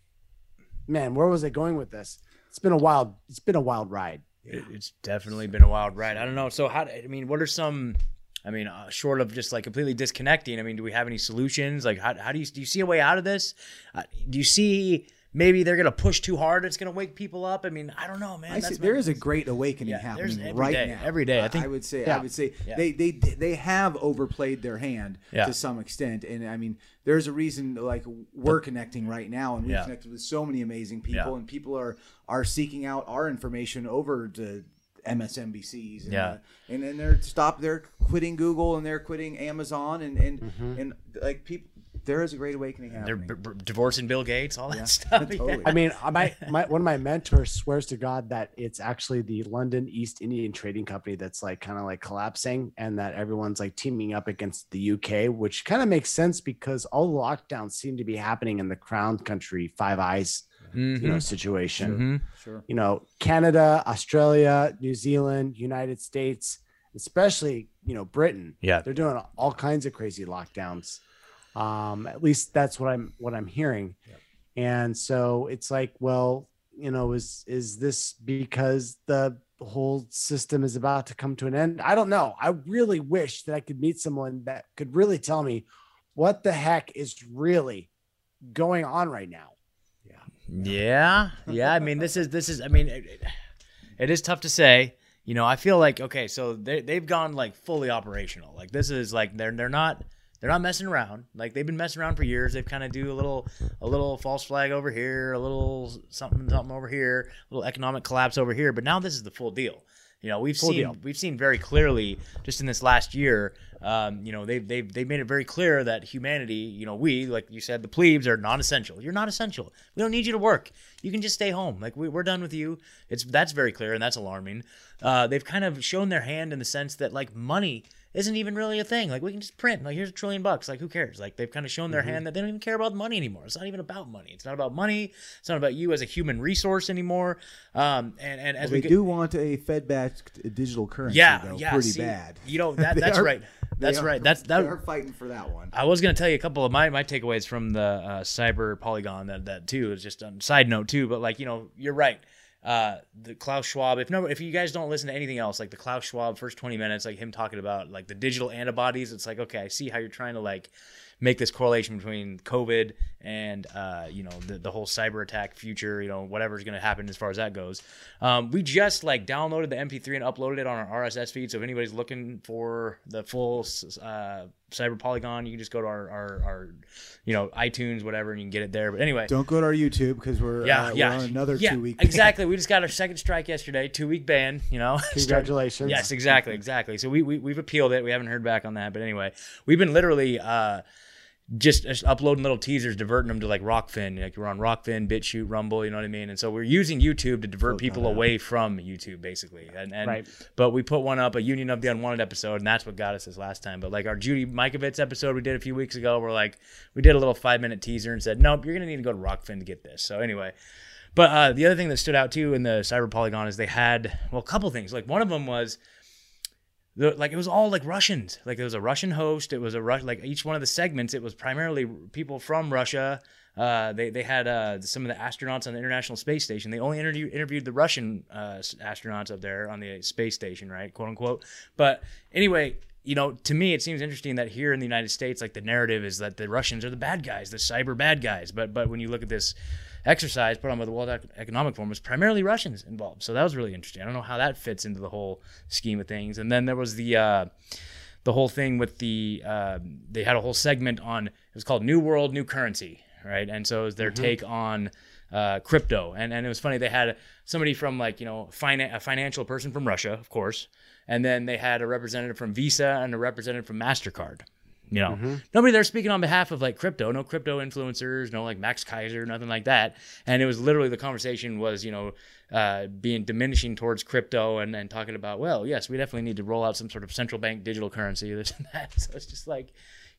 man, where was I going with this? It's been a wild, it's been a wild ride. It- it's definitely been a wild ride. I don't know. So how? I mean, what are some? I mean, uh, short of just like completely disconnecting. I mean, do we have any solutions? Like, how, how do you do you see a way out of this? Uh, do you see? Maybe they're gonna push too hard. It's gonna wake people up. I mean, I don't know, man. I see, there is a great awakening Yeah, happening every right day, now. every day. I think- I would say Yeah. I would say Yeah. they they they have overplayed their hand Yeah. to some extent, and I mean there's a reason like we're connecting right now, and we've Yeah. connected with so many amazing people, Yeah. and people are are seeking out our information over to MSNBCs, and, Yeah. uh, and then they're stop they're quitting Google and they're quitting Amazon, and and Mm-hmm. and like people. There is a great awakening happening. they're happening. b- b- divorcing Bill Gates, all that Yeah, [LAUGHS] stuff. totally. I mean, my, my one of my mentors swears to God that it's actually the London East Indian Trading Company that's like kind of like collapsing, and that everyone's like teaming up against the UK, which kind of makes sense because all the lockdowns seem to be happening in the Crown Country, Five Eyes, you know, situation. Mhm. sure. You know, Canada, Australia, New Zealand, United States, especially you know Britain. Yeah. they're doing all kinds of crazy lockdowns. Um, at least that's what I'm what I'm hearing. And so it's like, well, you know, is is this because the whole system is about to come to an end? I don't know. I really wish that I could meet someone that could really tell me what the heck is really going on right now. Yeah, yeah. Yeah. I mean, this is this is. I mean, it, it- it is tough to say. You know, I feel like okay, so they they've gone like fully operational. Like this is like they're they're not they're not messing around. Like they've been messing around for years. They've kind of do a little a little false flag over here, a little something something over here, a little economic collapse over here. But now this is the full deal. You know, we've Full seen deal. we've seen very clearly just in this last year. Um, you know, they've they've they've made it very clear that humanity, you know, we like you said, the plebes are non-essential. You're not essential. We don't need you to work. You can just stay home. Like we, we're done with you. It's that's very clear and that's alarming. Uh, they've kind of shown their hand in the sense that like money isn't even really a thing. Like we can just print. Like here's a trillion bucks. Like who cares? Like they've kind of shown their Mm-hmm. hand that they don't even care about money anymore. It's not even about money. It's not about money. It's not about you as a human resource anymore. Um, and and as They we do want a Fed-backed digital currency, yeah, though, yeah, pretty see, bad. You know [LAUGHS] that that's are- right. That's are- right. That's that. They are fighting for that one. I was gonna tell you a couple of my, my takeaways from the uh, cyber polygon that that too is just a side note too, but like you know you're right. Uh, the Klaus Schwab. If no, if you guys don't listen to anything else, like the Klaus Schwab first 20 minutes, like him talking about like the digital antibodies, it's like okay, I see how you're trying to like make this correlation between COVID and uh, you know the, the whole cyber attack future, you know whatever's going to happen as far as that goes. Um, we just like downloaded the MP3 and uploaded it on our RSS feed. So if anybody's looking for the full uh, cyber polygon, you can just go to our, our, our you know iTunes whatever and you can get it there. But anyway, Don't go to our YouTube because we're yeah, uh, yeah, we're on another yeah, two week. exactly. We just got our second strike yesterday, two week ban. You know, [LAUGHS] Congratulations. Yes, exactly, exactly. So we, we we've appealed it. We haven't heard back on that, but anyway, we've been literally uh, just, just uploading little teasers, diverting them to like Rokfin. Like we're on Rokfin, BitChute, Rumble. You know what I mean? And so we're using YouTube to divert people away from YouTube, basically. And, and Right. but we put one up, a Union of the Unwanted episode, and that's what got us this last time. But like our Judy Mikovits episode we did a few weeks ago, we're like we did a little five minute teaser and said, nope, you're gonna need to go to Rokfin to get this. So anyway. But uh, the other thing that stood out too in the Cyber Polygon is they had well a couple things. Like one of them was like it was all like Russians. Like there was a Russian host. It was a Rus- like each one of the segments. It was primarily people from Russia. Uh, they they had uh, some of the astronauts on the International Space Station. They only interview, interviewed the Russian uh, astronauts up there on the space station, right, quote unquote. But anyway, you know, to me, it seems interesting that here in the United States, like the narrative is that the Russians are the bad guys, the cyber bad guys. But but when you look at this exercise put on by the World Economic Forum, it's primarily Russians involved. So that was really interesting. I don't know how that fits into the whole scheme of things. And then there was the uh, the whole thing with the uh, they had a whole segment on it was called New World New Currency, right? And so it was their take on uh, crypto, and and it was funny they had somebody from like you know finan- a financial person from Russia, of course, and then they had a representative from Visa and a representative from Mastercard. You know, mm-hmm. nobody there speaking on behalf of like crypto, no crypto influencers, no like Max Keiser, nothing like that. And it was literally the conversation was, you know, uh, being diminishing towards crypto and, and talking about, well, yes, we definitely need to roll out some sort of central bank digital currency, this and that. [LAUGHS] So it's just like,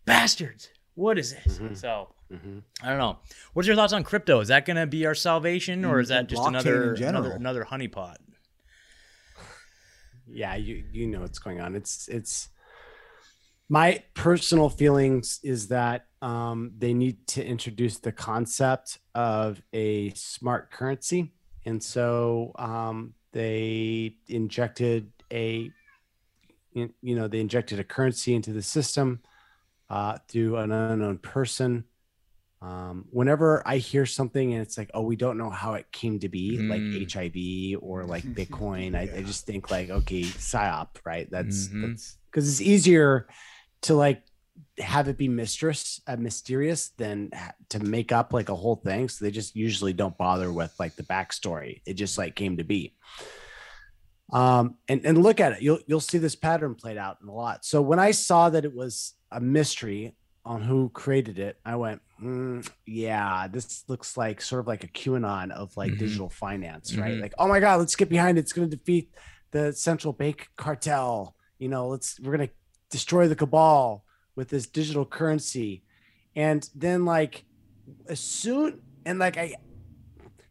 bastards, what is this? Mm-hmm. So mm-hmm. I don't know. What's your thoughts on crypto? Is that going to be our salvation or is that just Blockchain another, another another honeypot? [SIGHS] yeah you you know what's going on it's it's my personal feelings is that um, they need to introduce the concept of a smart currency and so um, they injected a you know they injected a currency into the system uh, through an unknown person Um, whenever I hear something and it's like, oh, we don't know how it came to be, Mm. like HIV or like [LAUGHS] Bitcoin, I, I just think like, okay, psyop, right? That's Mhm. that's because it's easier to like have it be mistress uh, mysterious than to make up like a whole thing. So they just usually don't bother with like the backstory. It just like came to be. Um, and and look at it. You'll you'll see this pattern played out in a lot. So when I saw that it was a mystery on who created it, I went, "Hmm, yeah, this looks like sort of like a QAnon of like Mhm. digital finance, right? Mhm. Like, oh my god, let's get behind it. It's going to defeat the central bank cartel. You know, let's we're going to destroy the cabal with this digital currency. And then like as soon and like I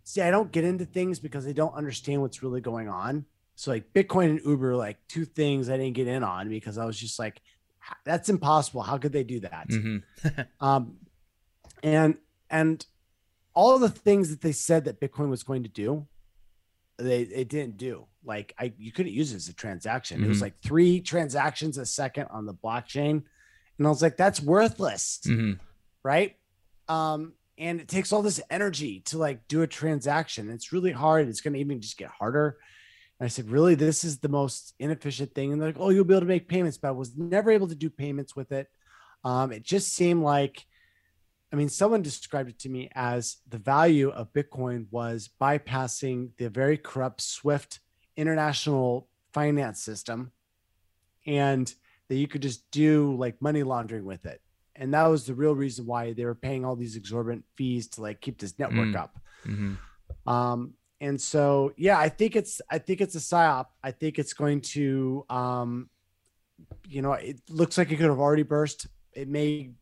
see I don't get into things because I don't understand what's really going on. So like Bitcoin and Uber like two things I didn't get in on because I was just like that's impossible. How could they do that? Mhm. [LAUGHS] Um and and all the things that they said that Bitcoin was going to do, they it didn't do. Like I you couldn't use it as a transaction. It was Mhm. like three transactions a second on the blockchain. And I was like, that's worthless Mhm. right? Um, and it takes all this energy to like do a transaction. It's really hard. It's going to even just get harder. And I said, really, this is the most inefficient thing. And they're like, oh, you'll be able to make payments, but I was never able to do payments with it. Um, it just seemed like, I mean, someone described it to me as the value of Bitcoin was bypassing the very corrupt SWIFT international finance system and that you could just do like money laundering with it and that was the real reason why they were paying all these exorbitant fees to like keep this network Mm. up Mhm. um and so yeah i think it's i think it's a psyop i think it's going to um you know it looks like it could have already burst it may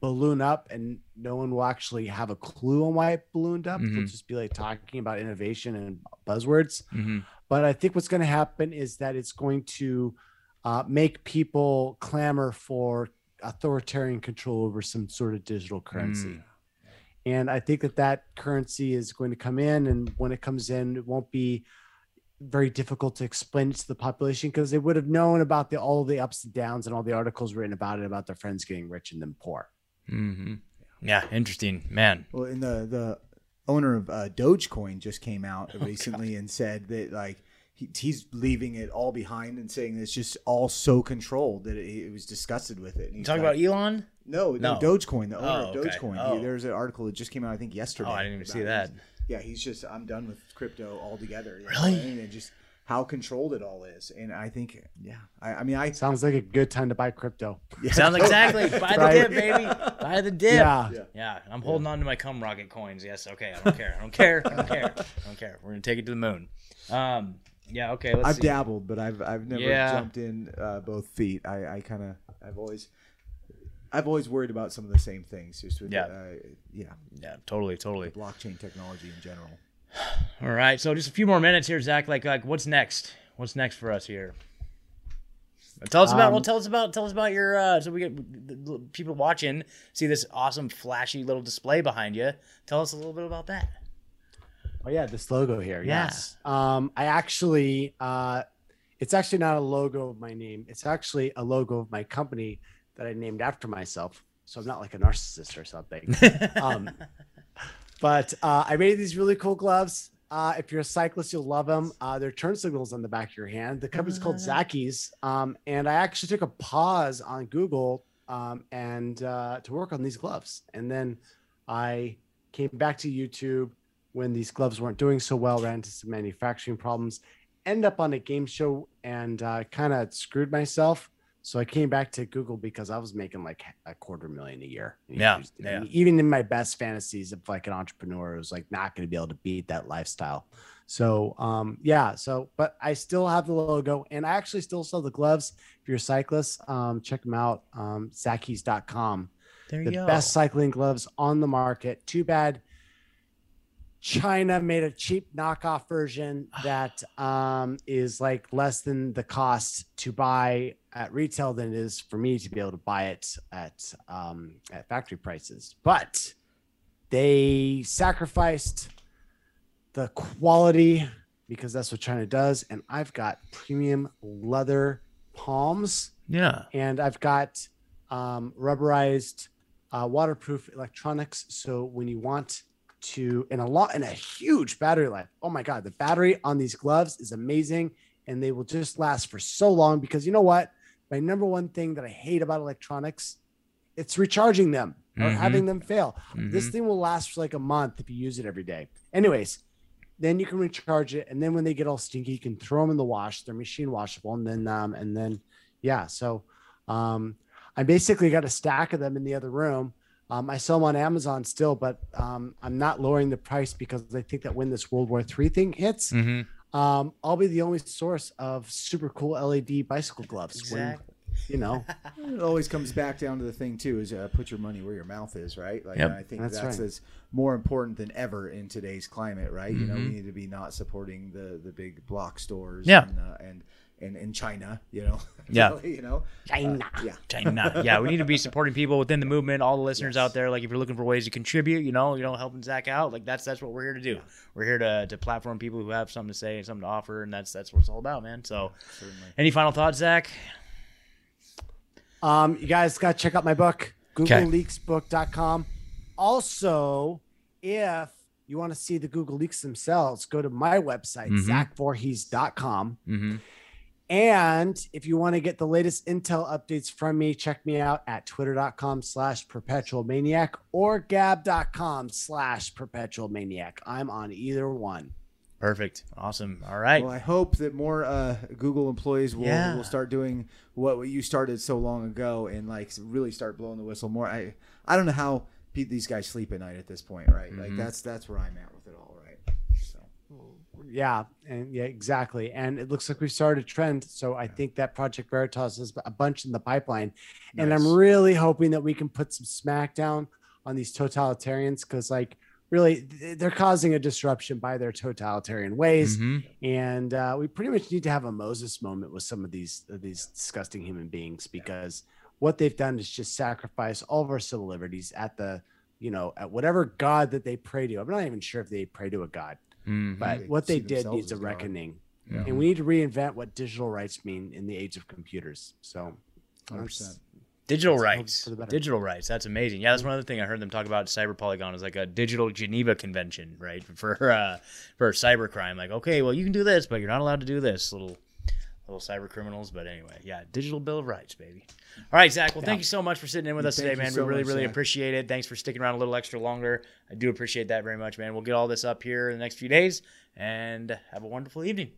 balloon up and no one will actually have a clue on why it ballooned up they'll Mhm. just be like talking about innovation and buzzwords Mhm. but I think what's going to happen is that it's going to uh, make people clamor for authoritarian control over some sort of digital currency. Mm. And I think that that currency is going to come in, and when it comes in, it won't be very difficult to explain it to the population because they would have known about the all the ups and downs and all the articles written about it about their friends getting rich and then poor. Mhm. Yeah, interesting, man. Well, and the the owner of uh, Dogecoin just came out Oh, recently and said that like he, he's leaving it all behind and saying it's just all so controlled that it, he was disgusted with it. And You talking like- about Elon? no, No. no, Dogecoin, the owner Oh, of okay. Dogecoin. Oh. He, there's an article that just came out, I think, yesterday. Oh, I didn't even see about it. that. Yeah, he's just I'm done with crypto altogether. you know, Really? and just how controlled it all is, and I think, yeah, I, I mean, I Sounds like a good time to buy crypto. yeah, Sounds [LAUGHS] exactly. Buy the dip, baby. Buy the dip. Yeah. Yeah. Yeah, I'm holding on to my cum rocket coins. Yes, okay. I don't care. I don't care. I don't care. I don't care. We're gonna take it to the moon. Um, yeah, okay. Let's I've see. dabbled, but I've I've never Yeah. jumped in uh, both feet. I, I kind of I've always I've always worried about some of the same things. Just with Yeah. uh, yeah, Yeah, totally, totally. blockchain technology in general. All right, so just a few more minutes here, Zach. Like, like, what's next? What's next for us here? Tell us about. well, Um, tell us about. Tell us about your. Uh, so we get people watching see this awesome, flashy little display behind you. Tell us a little bit about that. Oh yeah, this logo here. Yeah. Yes. Um, I actually, uh, it's actually not a logo of my name. It's actually a logo of my company that I named after myself. So I'm not like a narcissist or something. [LAUGHS] um, but uh, I made these really cool gloves. Uh, if you're a cyclist, you'll love them. Uh, they're turn signals on the back of your hand. The company's called Zackees. Um, and I actually took a pause on Google um, and uh, to work on these gloves. And then I came back to YouTube when these gloves weren't doing so well, ran into some manufacturing problems, end up on a game show and uh, kind of screwed myself. So I came back to Google because I was making like a quarter million a year. Yeah, yeah. Even in my best fantasies of like an entrepreneur, it was like not going to be able to beat that lifestyle. So um, yeah. So, but I still have the logo, and I actually still sell the gloves. If you're a cyclist, um, check them out. Um, Zackees.com There you the go. best cycling gloves on the market. Too bad China made a cheap knockoff version [SIGHS] that um, is like less than the cost to buy at retail than it is for me to be able to buy it at um, at factory prices. But they sacrificed the quality because that's what China does, and I've got premium leather palms yeah. and I've got um, rubberized uh, waterproof electronics. So when you want to, and a lot, and a huge battery life. Oh my God, the battery on these gloves is amazing, and they will just last for so long. Because you know what, my number one thing that I hate about electronics, it's recharging them or Mhm. having them fail. This Mhm. thing will last for like a month if you use it every day. Anyways, then you can recharge it, and then when they get all stinky, you can throw them in the wash. They're machine washable, and then um, and then yeah. So um, I basically got a stack of them in the other room. Um, I sell them on Amazon still, but um, I'm not lowering the price because I think that when this World War III thing hits, Mhm. um, I'll be the only source of super cool LED bicycle gloves. when, Exactly. you know, [LAUGHS] It always comes back down to the thing too: is uh, put your money where your mouth is, right? Like Yep. I think That's that's, right. that's more important than ever in today's climate, right? You know, we Mhm. need to be not supporting the the big block stores, Yeah. and uh, and, and in China, you know, [LAUGHS] Yeah. you know, China. Uh, yeah, China. yeah, we need to be supporting people within the movement. All the listeners Yes. out there, like if you're looking for ways to contribute, you know, you know, helping Zach out, like that's that's what we're here to do. We're here to to platform people who have something to say and something to offer, and that's that's what it's all about, man. So, certainly. any final thoughts, Zach? Um, you guys got to check out my book, Okay. googleleaksbook.com. Also, if you want to see the Google Leaks themselves, go to my website, Mhm. zachvorhies.com. Mm-hmm. And if you want to get the latest intel updates from me, check me out at twitter.com slash perpetual maniac or gab.com slash perpetual maniac. I'm on either one. Perfect. Awesome. All right. Well, I hope that more uh, Google employees will, Yeah. will start doing what you started so long ago and like really start blowing the whistle more. I I don't know how these guys sleep at night at this point, right? Mhm. Like that's that's where I'm at with it all, right? So Yeah, and yeah, exactly. And it looks like we've started a trend. So I think that Project Veritas is a bunch in the pipeline. And I'm really hoping that we can put some smackdown on these totalitarians because, like, really, they're causing a disruption by their totalitarian ways. Mhm. And uh, we pretty much need to have a Moses moment with some of these of these disgusting human beings because what they've done is just sacrifice all of our civil liberties at the, you know, at whatever god that they pray to. I'm not even sure if they pray to a god Mhm. but They what they did needs a reckoning Yeah. and we need to reinvent what digital rights mean in the age of computers so 100%. Digital Let's rights. for the better. Digital rights. That's amazing. Yeah, that's one other thing I heard them talk about. Cyber Polygon is like a digital Geneva Convention, right? [LAUGHS] For uh, for cybercrime. Like, okay, well, you can do this, but you're not allowed to do this. Little little cyber criminals. But anyway, yeah, digital Bill of Rights, baby. All right, Zach. Well, thank you so much for sitting in with us Thank today, man. so we really, much, really Zach. appreciate it. Thanks for sticking around a little extra longer. I do appreciate that very much, man. We'll get all this up here in the next few days, and have a wonderful evening.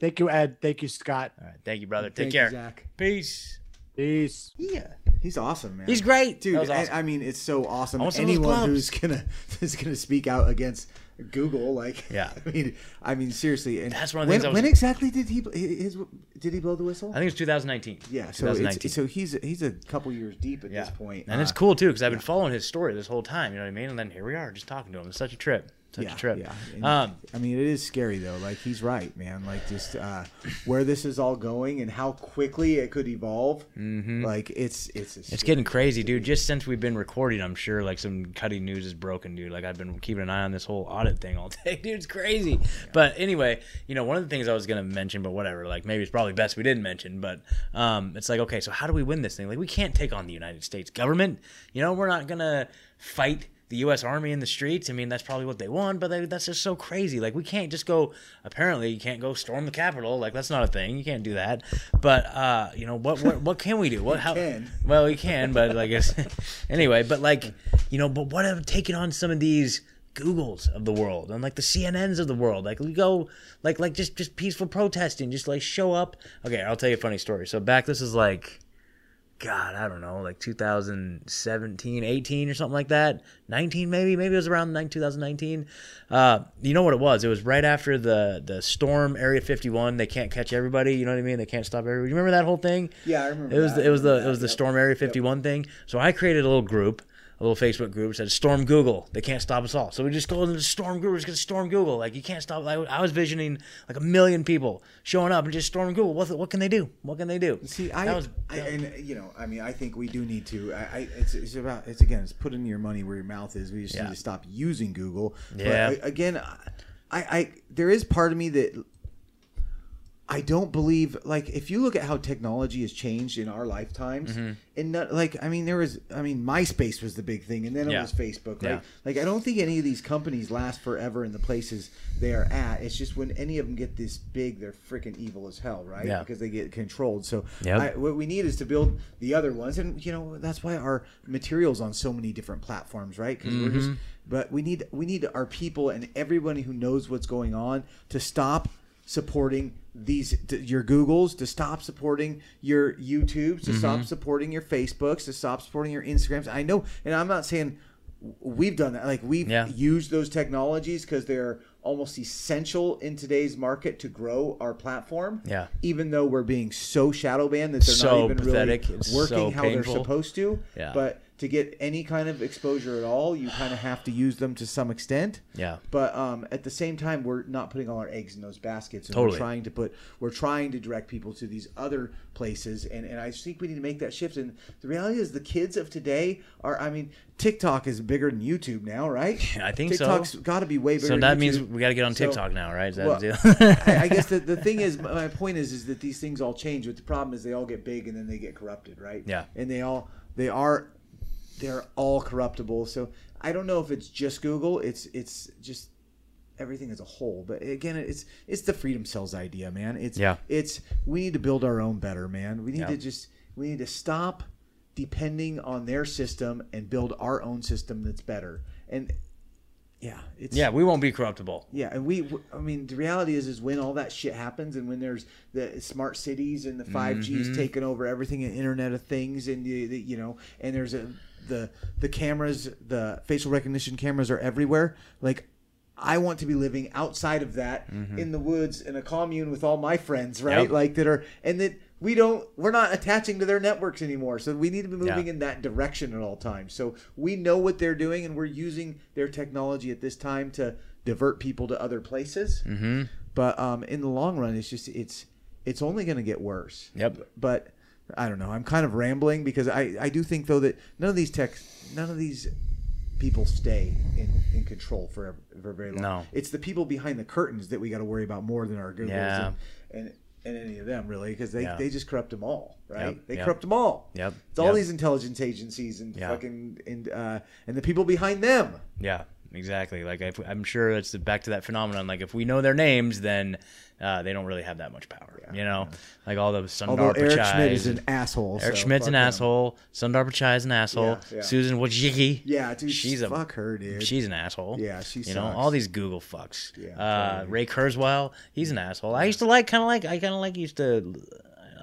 thank you ed thank you scott All right, thank you, brother. Take Thank you, care. Zach. Peace. peace Yeah, he's awesome, man. He's great, dude. That was and- awesome. I mean, it's so awesome. I want some of those Anyone who's gonna [LAUGHS] is gonna speak out against Google, like, Yeah. [LAUGHS] I mean, I mean, seriously. And That's one of the when, things was- when exactly did he his did he blow the whistle? I think it's 2019. yeah, so 2019. so he's he's a couple years deep at this point, And it's Uh, cool too because I've been following his story this whole time. You know what I mean? And then here we are, just talking to him. It's such a trip. Such yeah, a trip. Yeah. And, Um, I mean, it is scary though. Like he's right, man. Like just uh, where this is all going and how quickly it could evolve. mhm. Like it's it's It's getting crazy, dude. Just since we've been recording, I'm sure like some cutting news is broken, dude. Like I've been keeping an eye on this whole audit thing all [LAUGHS] day, dude. It's crazy. But anyway, you know, one of the things I was gonna mention, but whatever. Like maybe it's probably best we didn't mention. But um, it's like, okay, so how do we win this thing? Like we can't take on the United States government. You know, we're not gonna fight the U.S. Army in the streets. I mean, that's probably what they want, but they, that's just so crazy. Like we can't just go. Apparently, you can't go storm the Capitol. Like that's not a thing. You can't do that. But uh, you know what? What, what can we do? What? How? can. Well, we can, but like, [LAUGHS] anyway, but like, you know, but what have taken on some of these Googles of the world and like the CNNs of the world? Like, we go, like, like just just peaceful protesting, just like show up. Okay, I'll tell you a funny story. So back, this is like, God, I don't know, like 2017, 18 or something like that. 19 maybe, maybe it was around 2019. Uh, you know what it was? It was right after the the storm Area 51. They can't catch everybody. You know what I mean? They can't stop everybody. You remember that whole thing? Yeah, I remember. It was that. the, it was the it was the that. Storm Area 51 thing. So I created a little group, a little Facebook group. Said Storm Google. They can't stop us all. So we just go into Storm Google. We're just gonna storm Google. Like you can't stop. Like, I was visioning like a million people showing up and just storming Google. What what can they do? What can they do? See, I, was- I and you know, I mean, I think we do need to. I, I it's, it's about it's again, it's putting your money where your mouth is. We just Yeah. need to stop using Google. Yeah. But again, I, I there is part of me that I don't believe like if you look at how technology has changed in our lifetimes, Mm-hmm. and not, like I mean there was I mean MySpace was the big thing, and then it Yeah. was Facebook. Like Yeah. like I don't think any of these companies last forever in the places they are at. It's just when any of them get this big, they're freaking evil as hell, right? Yeah. Because they get controlled. So Yep. I, what we need is to build the other ones, and you know that's why our materials on so many different platforms, right? Because we're Mm-hmm. just but we need we need our people and everybody who knows what's going on to stop supporting these your Googles, to stop supporting your YouTubes, to Mm-hmm. stop supporting your Facebooks, to stop supporting your Instagrams. I know, and I'm not saying we've done that. Like we've Yeah. used those technologies because they're almost essential in today's market to grow our platform. Yeah. Even though we're being so shadow banned that they're So not even pathetic. really working so how painful. they're supposed to. Yeah. But to get any kind of exposure at all, you kind of have to use them to some extent. Yeah. But um, at the same time, we're not putting all our eggs in those baskets. And Totally. We're trying to put, we're trying to direct people to these other places, and, and I think we need to make that shift. And the reality is, the kids of today are, I mean, TikTok is bigger than YouTube now, right? Yeah, [LAUGHS] I think so. TikTok's got to be way bigger. So that means we got to get on So- TikTok now, right? Is that well, the deal? [LAUGHS] I, I guess [LAUGHS] the, the thing is, my point is, is that these things all change. But the problem is, they all get big and then they get corrupted, right? Yeah. And they all, they are, they're all corruptible. So I don't know if it's just Google. It's it's just everything as a whole. But again, it's it's the freedom cells idea, man. It's Yeah. It's we need to build our own better, man. We need Yeah. to just we need to stop depending on their system and build our own system that's better. And yeah, it's yeah, we won't be corruptible. yeah, and we, I mean, the reality is, is when all that shit happens, and when there's the smart cities and the 5 Mm-hmm. Taking over everything, and Internet of Things, and the, the, you know, and there's a the the cameras, the facial recognition cameras are everywhere. Like, I want to be living outside of that in the woods in a commune with all my friends, right? Mm-hmm. Yep. Like that are, and that we don't, we're not attaching to their networks anymore. So we need to be moving Yeah. in that direction at all times. So we know what they're doing, and we're using their technology at this time to divert people to other places. Mm-hmm. But um, in the long run, it's just it's it's only going to get worse. Yep. But I don't know. I'm kind of rambling because I I do think though that none of these tech none of these people stay in, in control for for very long. No. It's the people behind the curtains that we got to worry about more than our Googles Yeah. and, and and any of them really because they, Yeah. they just corrupt them all, right? Yep, They yep. corrupt them all. Yep, It's all yep. these intelligence agencies and fucking and uh, and the people behind them. Yeah, exactly. Like if, I'm sure it's back to that phenomenon. Like if we know their names, then uh, they don't really have that much power. you know, like all the Sundar Although Eric Schmidt is an asshole. Eric so Schmidt's an fuck him. asshole. Sundar Pichai is an asshole. Yeah, yeah. Susan Wojcicki. Yeah, dude. She's a fuck her, dude. She's an asshole. Yeah, she You know, all these Google fucks. Yeah, uh. Ray Kurzweil, he's an asshole. I used to like, kind of like, I kind of like used to,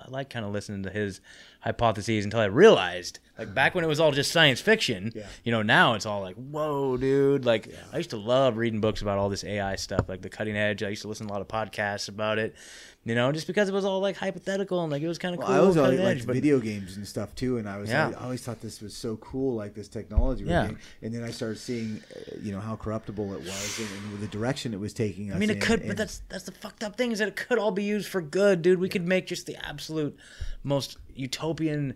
I like kind of listening to his hypotheses until I realized, like back when it was all just science fiction. Yeah. You know, now it's all like, whoa, dude. Like I used to love reading books about all this AI stuff, like the cutting edge. I used to listen to a lot of podcasts about it. You know, just because it was all like hypothetical and like it was kind of Well, cool. I was always edge, but video games and stuff too, and I was Yeah. I always thought this was so cool, like this technology. Yeah. getting. And then I started seeing, uh, you know, how corruptible it was and, and the direction it was taking us. I mean, it in, could, but that's that's the fucked up thing is that it could all be used for good, dude. We could make just the absolute most utopian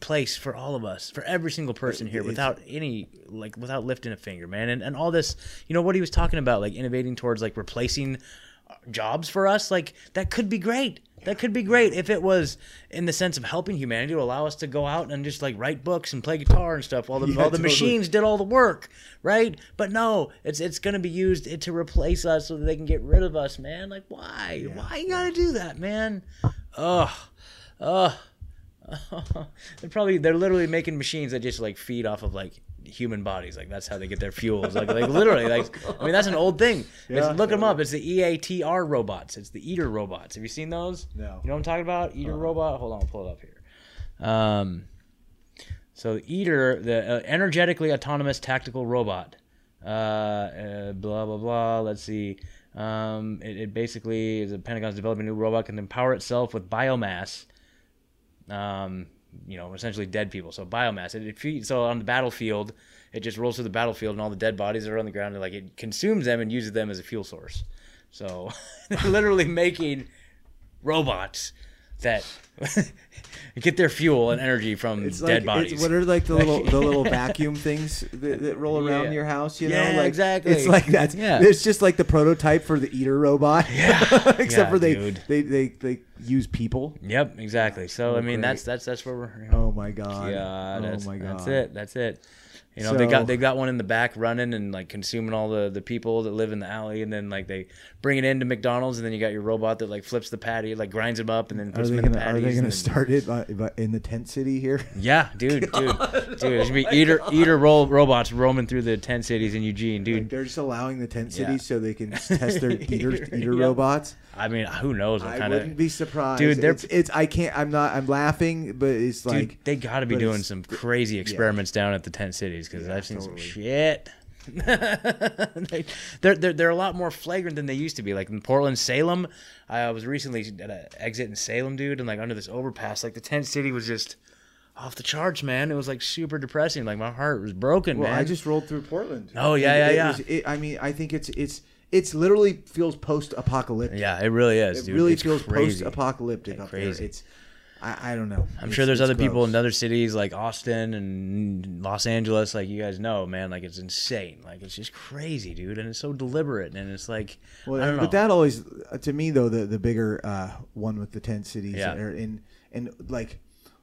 place for all of us, for every single person here, without any like without lifting a finger, man. And and all this, you know, what he was talking about, like innovating towards like replacing uh, jobs for us, like that could be great. That could be great if it was in the sense of helping humanity to allow us to go out and just like write books and play guitar and stuff while the, [LAUGHS] Yeah, while the totally. machines did all the work, right? But no, it's it's going to be used to replace us so that they can get rid of us, man. Like why? why you got to do that, man? Ugh. Ugh. [LAUGHS] they're probably they're literally making machines that just like feed off of like human bodies. Like that's how they get their fuels. Like like literally like i mean that's an old thing. Yeah, it's, look them up. It's the eatr robots. It's the eater robots. Have you seen those? No. you know what i'm talking about? Eater robot? Hold on i'll pull it up here. Um so the eater the uh, energetically autonomous tactical robot. Uh, uh blah blah blah. Let's see. Um it, it basically is a pentagon's developing a new robot can empower itself with biomass um, you know, essentially dead people. So biomass. It, it so on the battlefield, it just rolls through the battlefield, and all the dead bodies that are on the ground. Like it consumes them and uses them as a fuel source. So [LAUGHS] they're literally making robots that [LAUGHS] get their fuel and energy from It's dead like bodies. What are like the little the [LAUGHS] little vacuum things that, that roll around Yeah. your house? You know, Yeah, like, exactly. It's like that's Yeah. It's just like the prototype for the eater robot. Yeah. [LAUGHS] Except Yeah, for they, dude. they they they use people. Yep, exactly. So Oh, I mean, great. that's that's that's where we're. You know, Oh my god. yeah, oh my god. that's it. That's it. You know, they got they got one in the back running and like consuming all the the people that live in the alley, and then like they bring it into McDonald's, and then you got your robot that like flips the patty, like grinds them up, and then Are puts they them in gonna the Are they gonna start it by, by, in the tent city here? [LAUGHS] Yeah, dude, dude, dude. [LAUGHS] There's gonna be oh eater eater roll robots roaming through the tent cities in Eugene, Like dude. they're just allowing the tent Yeah. cities so they can [LAUGHS] test their eater eater Yep. robots. I mean, who knows what I kind wouldn't of be surprised, Dude, they're- It's, it's I can't. I'm not. I'm laughing, but it's dude. like they got to be doing some crazy experiments down at the tent cities because Yeah, I've seen totally. some shit. [LAUGHS] they, they're, they're they're a lot more flagrant than they used to be. Like in Portland, Salem, I was recently at an exit in Salem, dude, and like under this overpass, like the tent city was just off the charts, man. It was like super depressing. Like my heart was broken, Well, man. I just rolled through Portland. Oh, yeah, And yeah, it yeah. was- it- I mean, I think it's it's it's literally feels post-apocalyptic. yeah, it really is, it dude. really It's feels crazy. post-apocalyptic Like up crazy. there. It's I, I don't know. I'm It's- sure there's other people in other cities like Austin and Los Angeles, like you guys know, man. Like it's insane. Like it's just crazy, dude, and it's so deliberate, and it's like Well, I don't know. but that always, uh, to me though, the the bigger uh, one with the tent cities, Yeah. in and like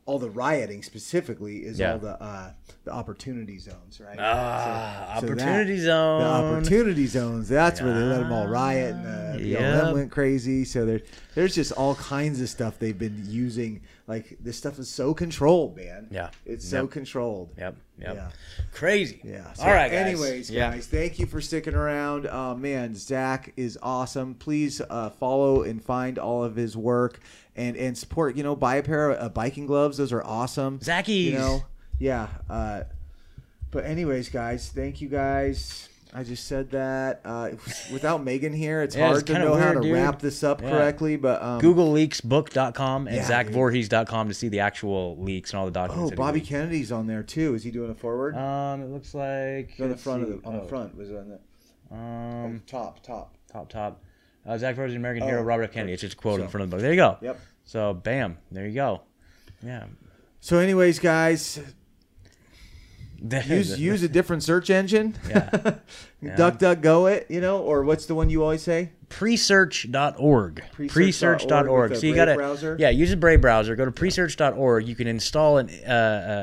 all the rioting specifically is Yeah. all the uh, the opportunity zones, right? Ah, So- so that- opportunity zone. The opportunity zones. That's where they let them all riot and uh, Yep. BLM went crazy. So there, there's just all kinds of stuff they've been using. Like this stuff is so controlled, man. Yeah. it's so controlled. Yep. Yep. Yeah. Crazy. Yeah. So All right. Guys. Anyways, yeah. guys, thank you for sticking around. Uh, man, Zach is awesome. Please uh, follow and find all of his work and and support. You know, buy a pair of uh, biking gloves. Those are awesome. Zackees. You know, yeah. Uh, but anyways, guys, thank you guys. I just said that. Uh, [LAUGHS] without Megan here, it's Yeah, it's hard to kinda know how to dude. wrap this up Yeah. correctly. But um, GoogleLeaksBook.com and Yeah. ZachVorhies.com to see the actual leaks and all the documents. Oh, Bobby. Kennedy's on there too. Is he doing a forward? Um, it looks like on the front of the on the Oh, front was it on the Um, top top. top top. Uh, Zach American Oh, hero, Robert F. Kennedy. It's just a quote in front of the book. There you go. Yep. So, bam, there you go. Yeah. So, anyways, guys, [LAUGHS] use use a different search engine. Yeah. Yeah. [LAUGHS] Duck, duck, go it. You know, or what's the one you always say? presearch.org. Presearch.org Presearch.org. with a So you got to browser? Yeah, use a Brave browser. Go to presearch.org. You can install an uh,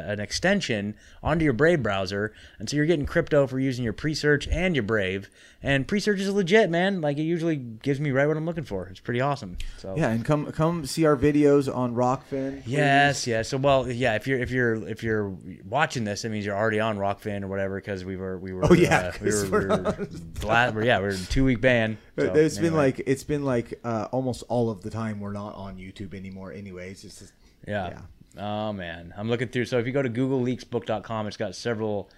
uh, an extension onto your Brave browser, and so you're getting crypto for using your Presearch and your Brave. And Presearch is legit, man. Like it usually gives me right what I'm looking for. It's pretty awesome. So Yeah, and come come see our videos on Rokfin. please. Yes, yes. So well, yeah. If you're if you're if you're watching this, it means you're already on Rokfin or whatever because we were we were. Oh, yeah, uh, we [LAUGHS] were, we we're were. We're, yeah, we're two week ban. So, it's been like it's been like uh, almost all of the time we're not on YouTube anymore. Anyways, it's just Yeah. Oh man, I'm looking through. So if you go to GoogleLeaksBook.com, it's got several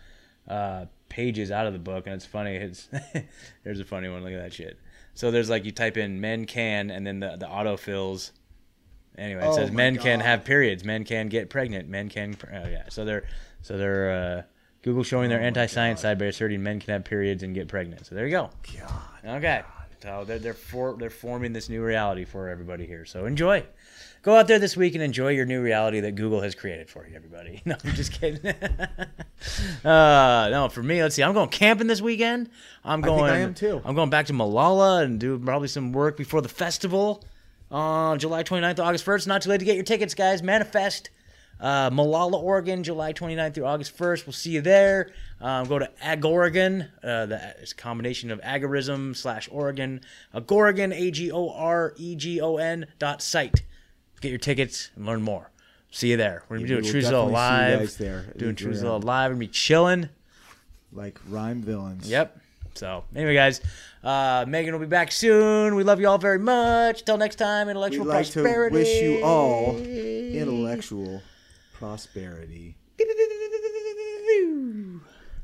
uh, pages out of the book, and it's funny. It's [LAUGHS] there's a funny one. Look at that shit. So there's like you type in "men can" and then the the auto fills. Anyway, it Oh says men can have periods, men can get pregnant, men can. Oh yeah. So they're so they're uh, Google showing their Oh anti-science God. side by asserting men can have periods and get pregnant. So there you go. God. Okay. So they're they're for, they're forming this new reality for everybody here. So enjoy. Go out there this week and enjoy your new reality that Google has created for you, everybody. [LAUGHS] No, I'm just kidding. [LAUGHS] uh, no, for me, let's see. I'm going camping this weekend. I'm I think going. I am too. I'm going back to Molalla and do probably some work before the festival on July 29th to August 1st. Not too late to get your tickets, guys. Manifest. Uh, Molalla, Oregon, July 29th through August 1st. We'll see you there. Um, go to Agoregon. Uh, the, it's a combination of agorism slash Oregon. Agoregon, A G O R E G O N dot site. Get your tickets and learn more. See you there. We're going to Yeah, be doing will Truthzilla see you live. guys there. Doing If you're Truthzilla around. live. We're going to be chilling. Like rhyme villains. Yep. So, anyway, guys, uh, Megan will be back soon. We love you all very much. Till next time, We'd intellectual like to prosperity. wish you all intellectual prosperity.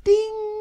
Ding!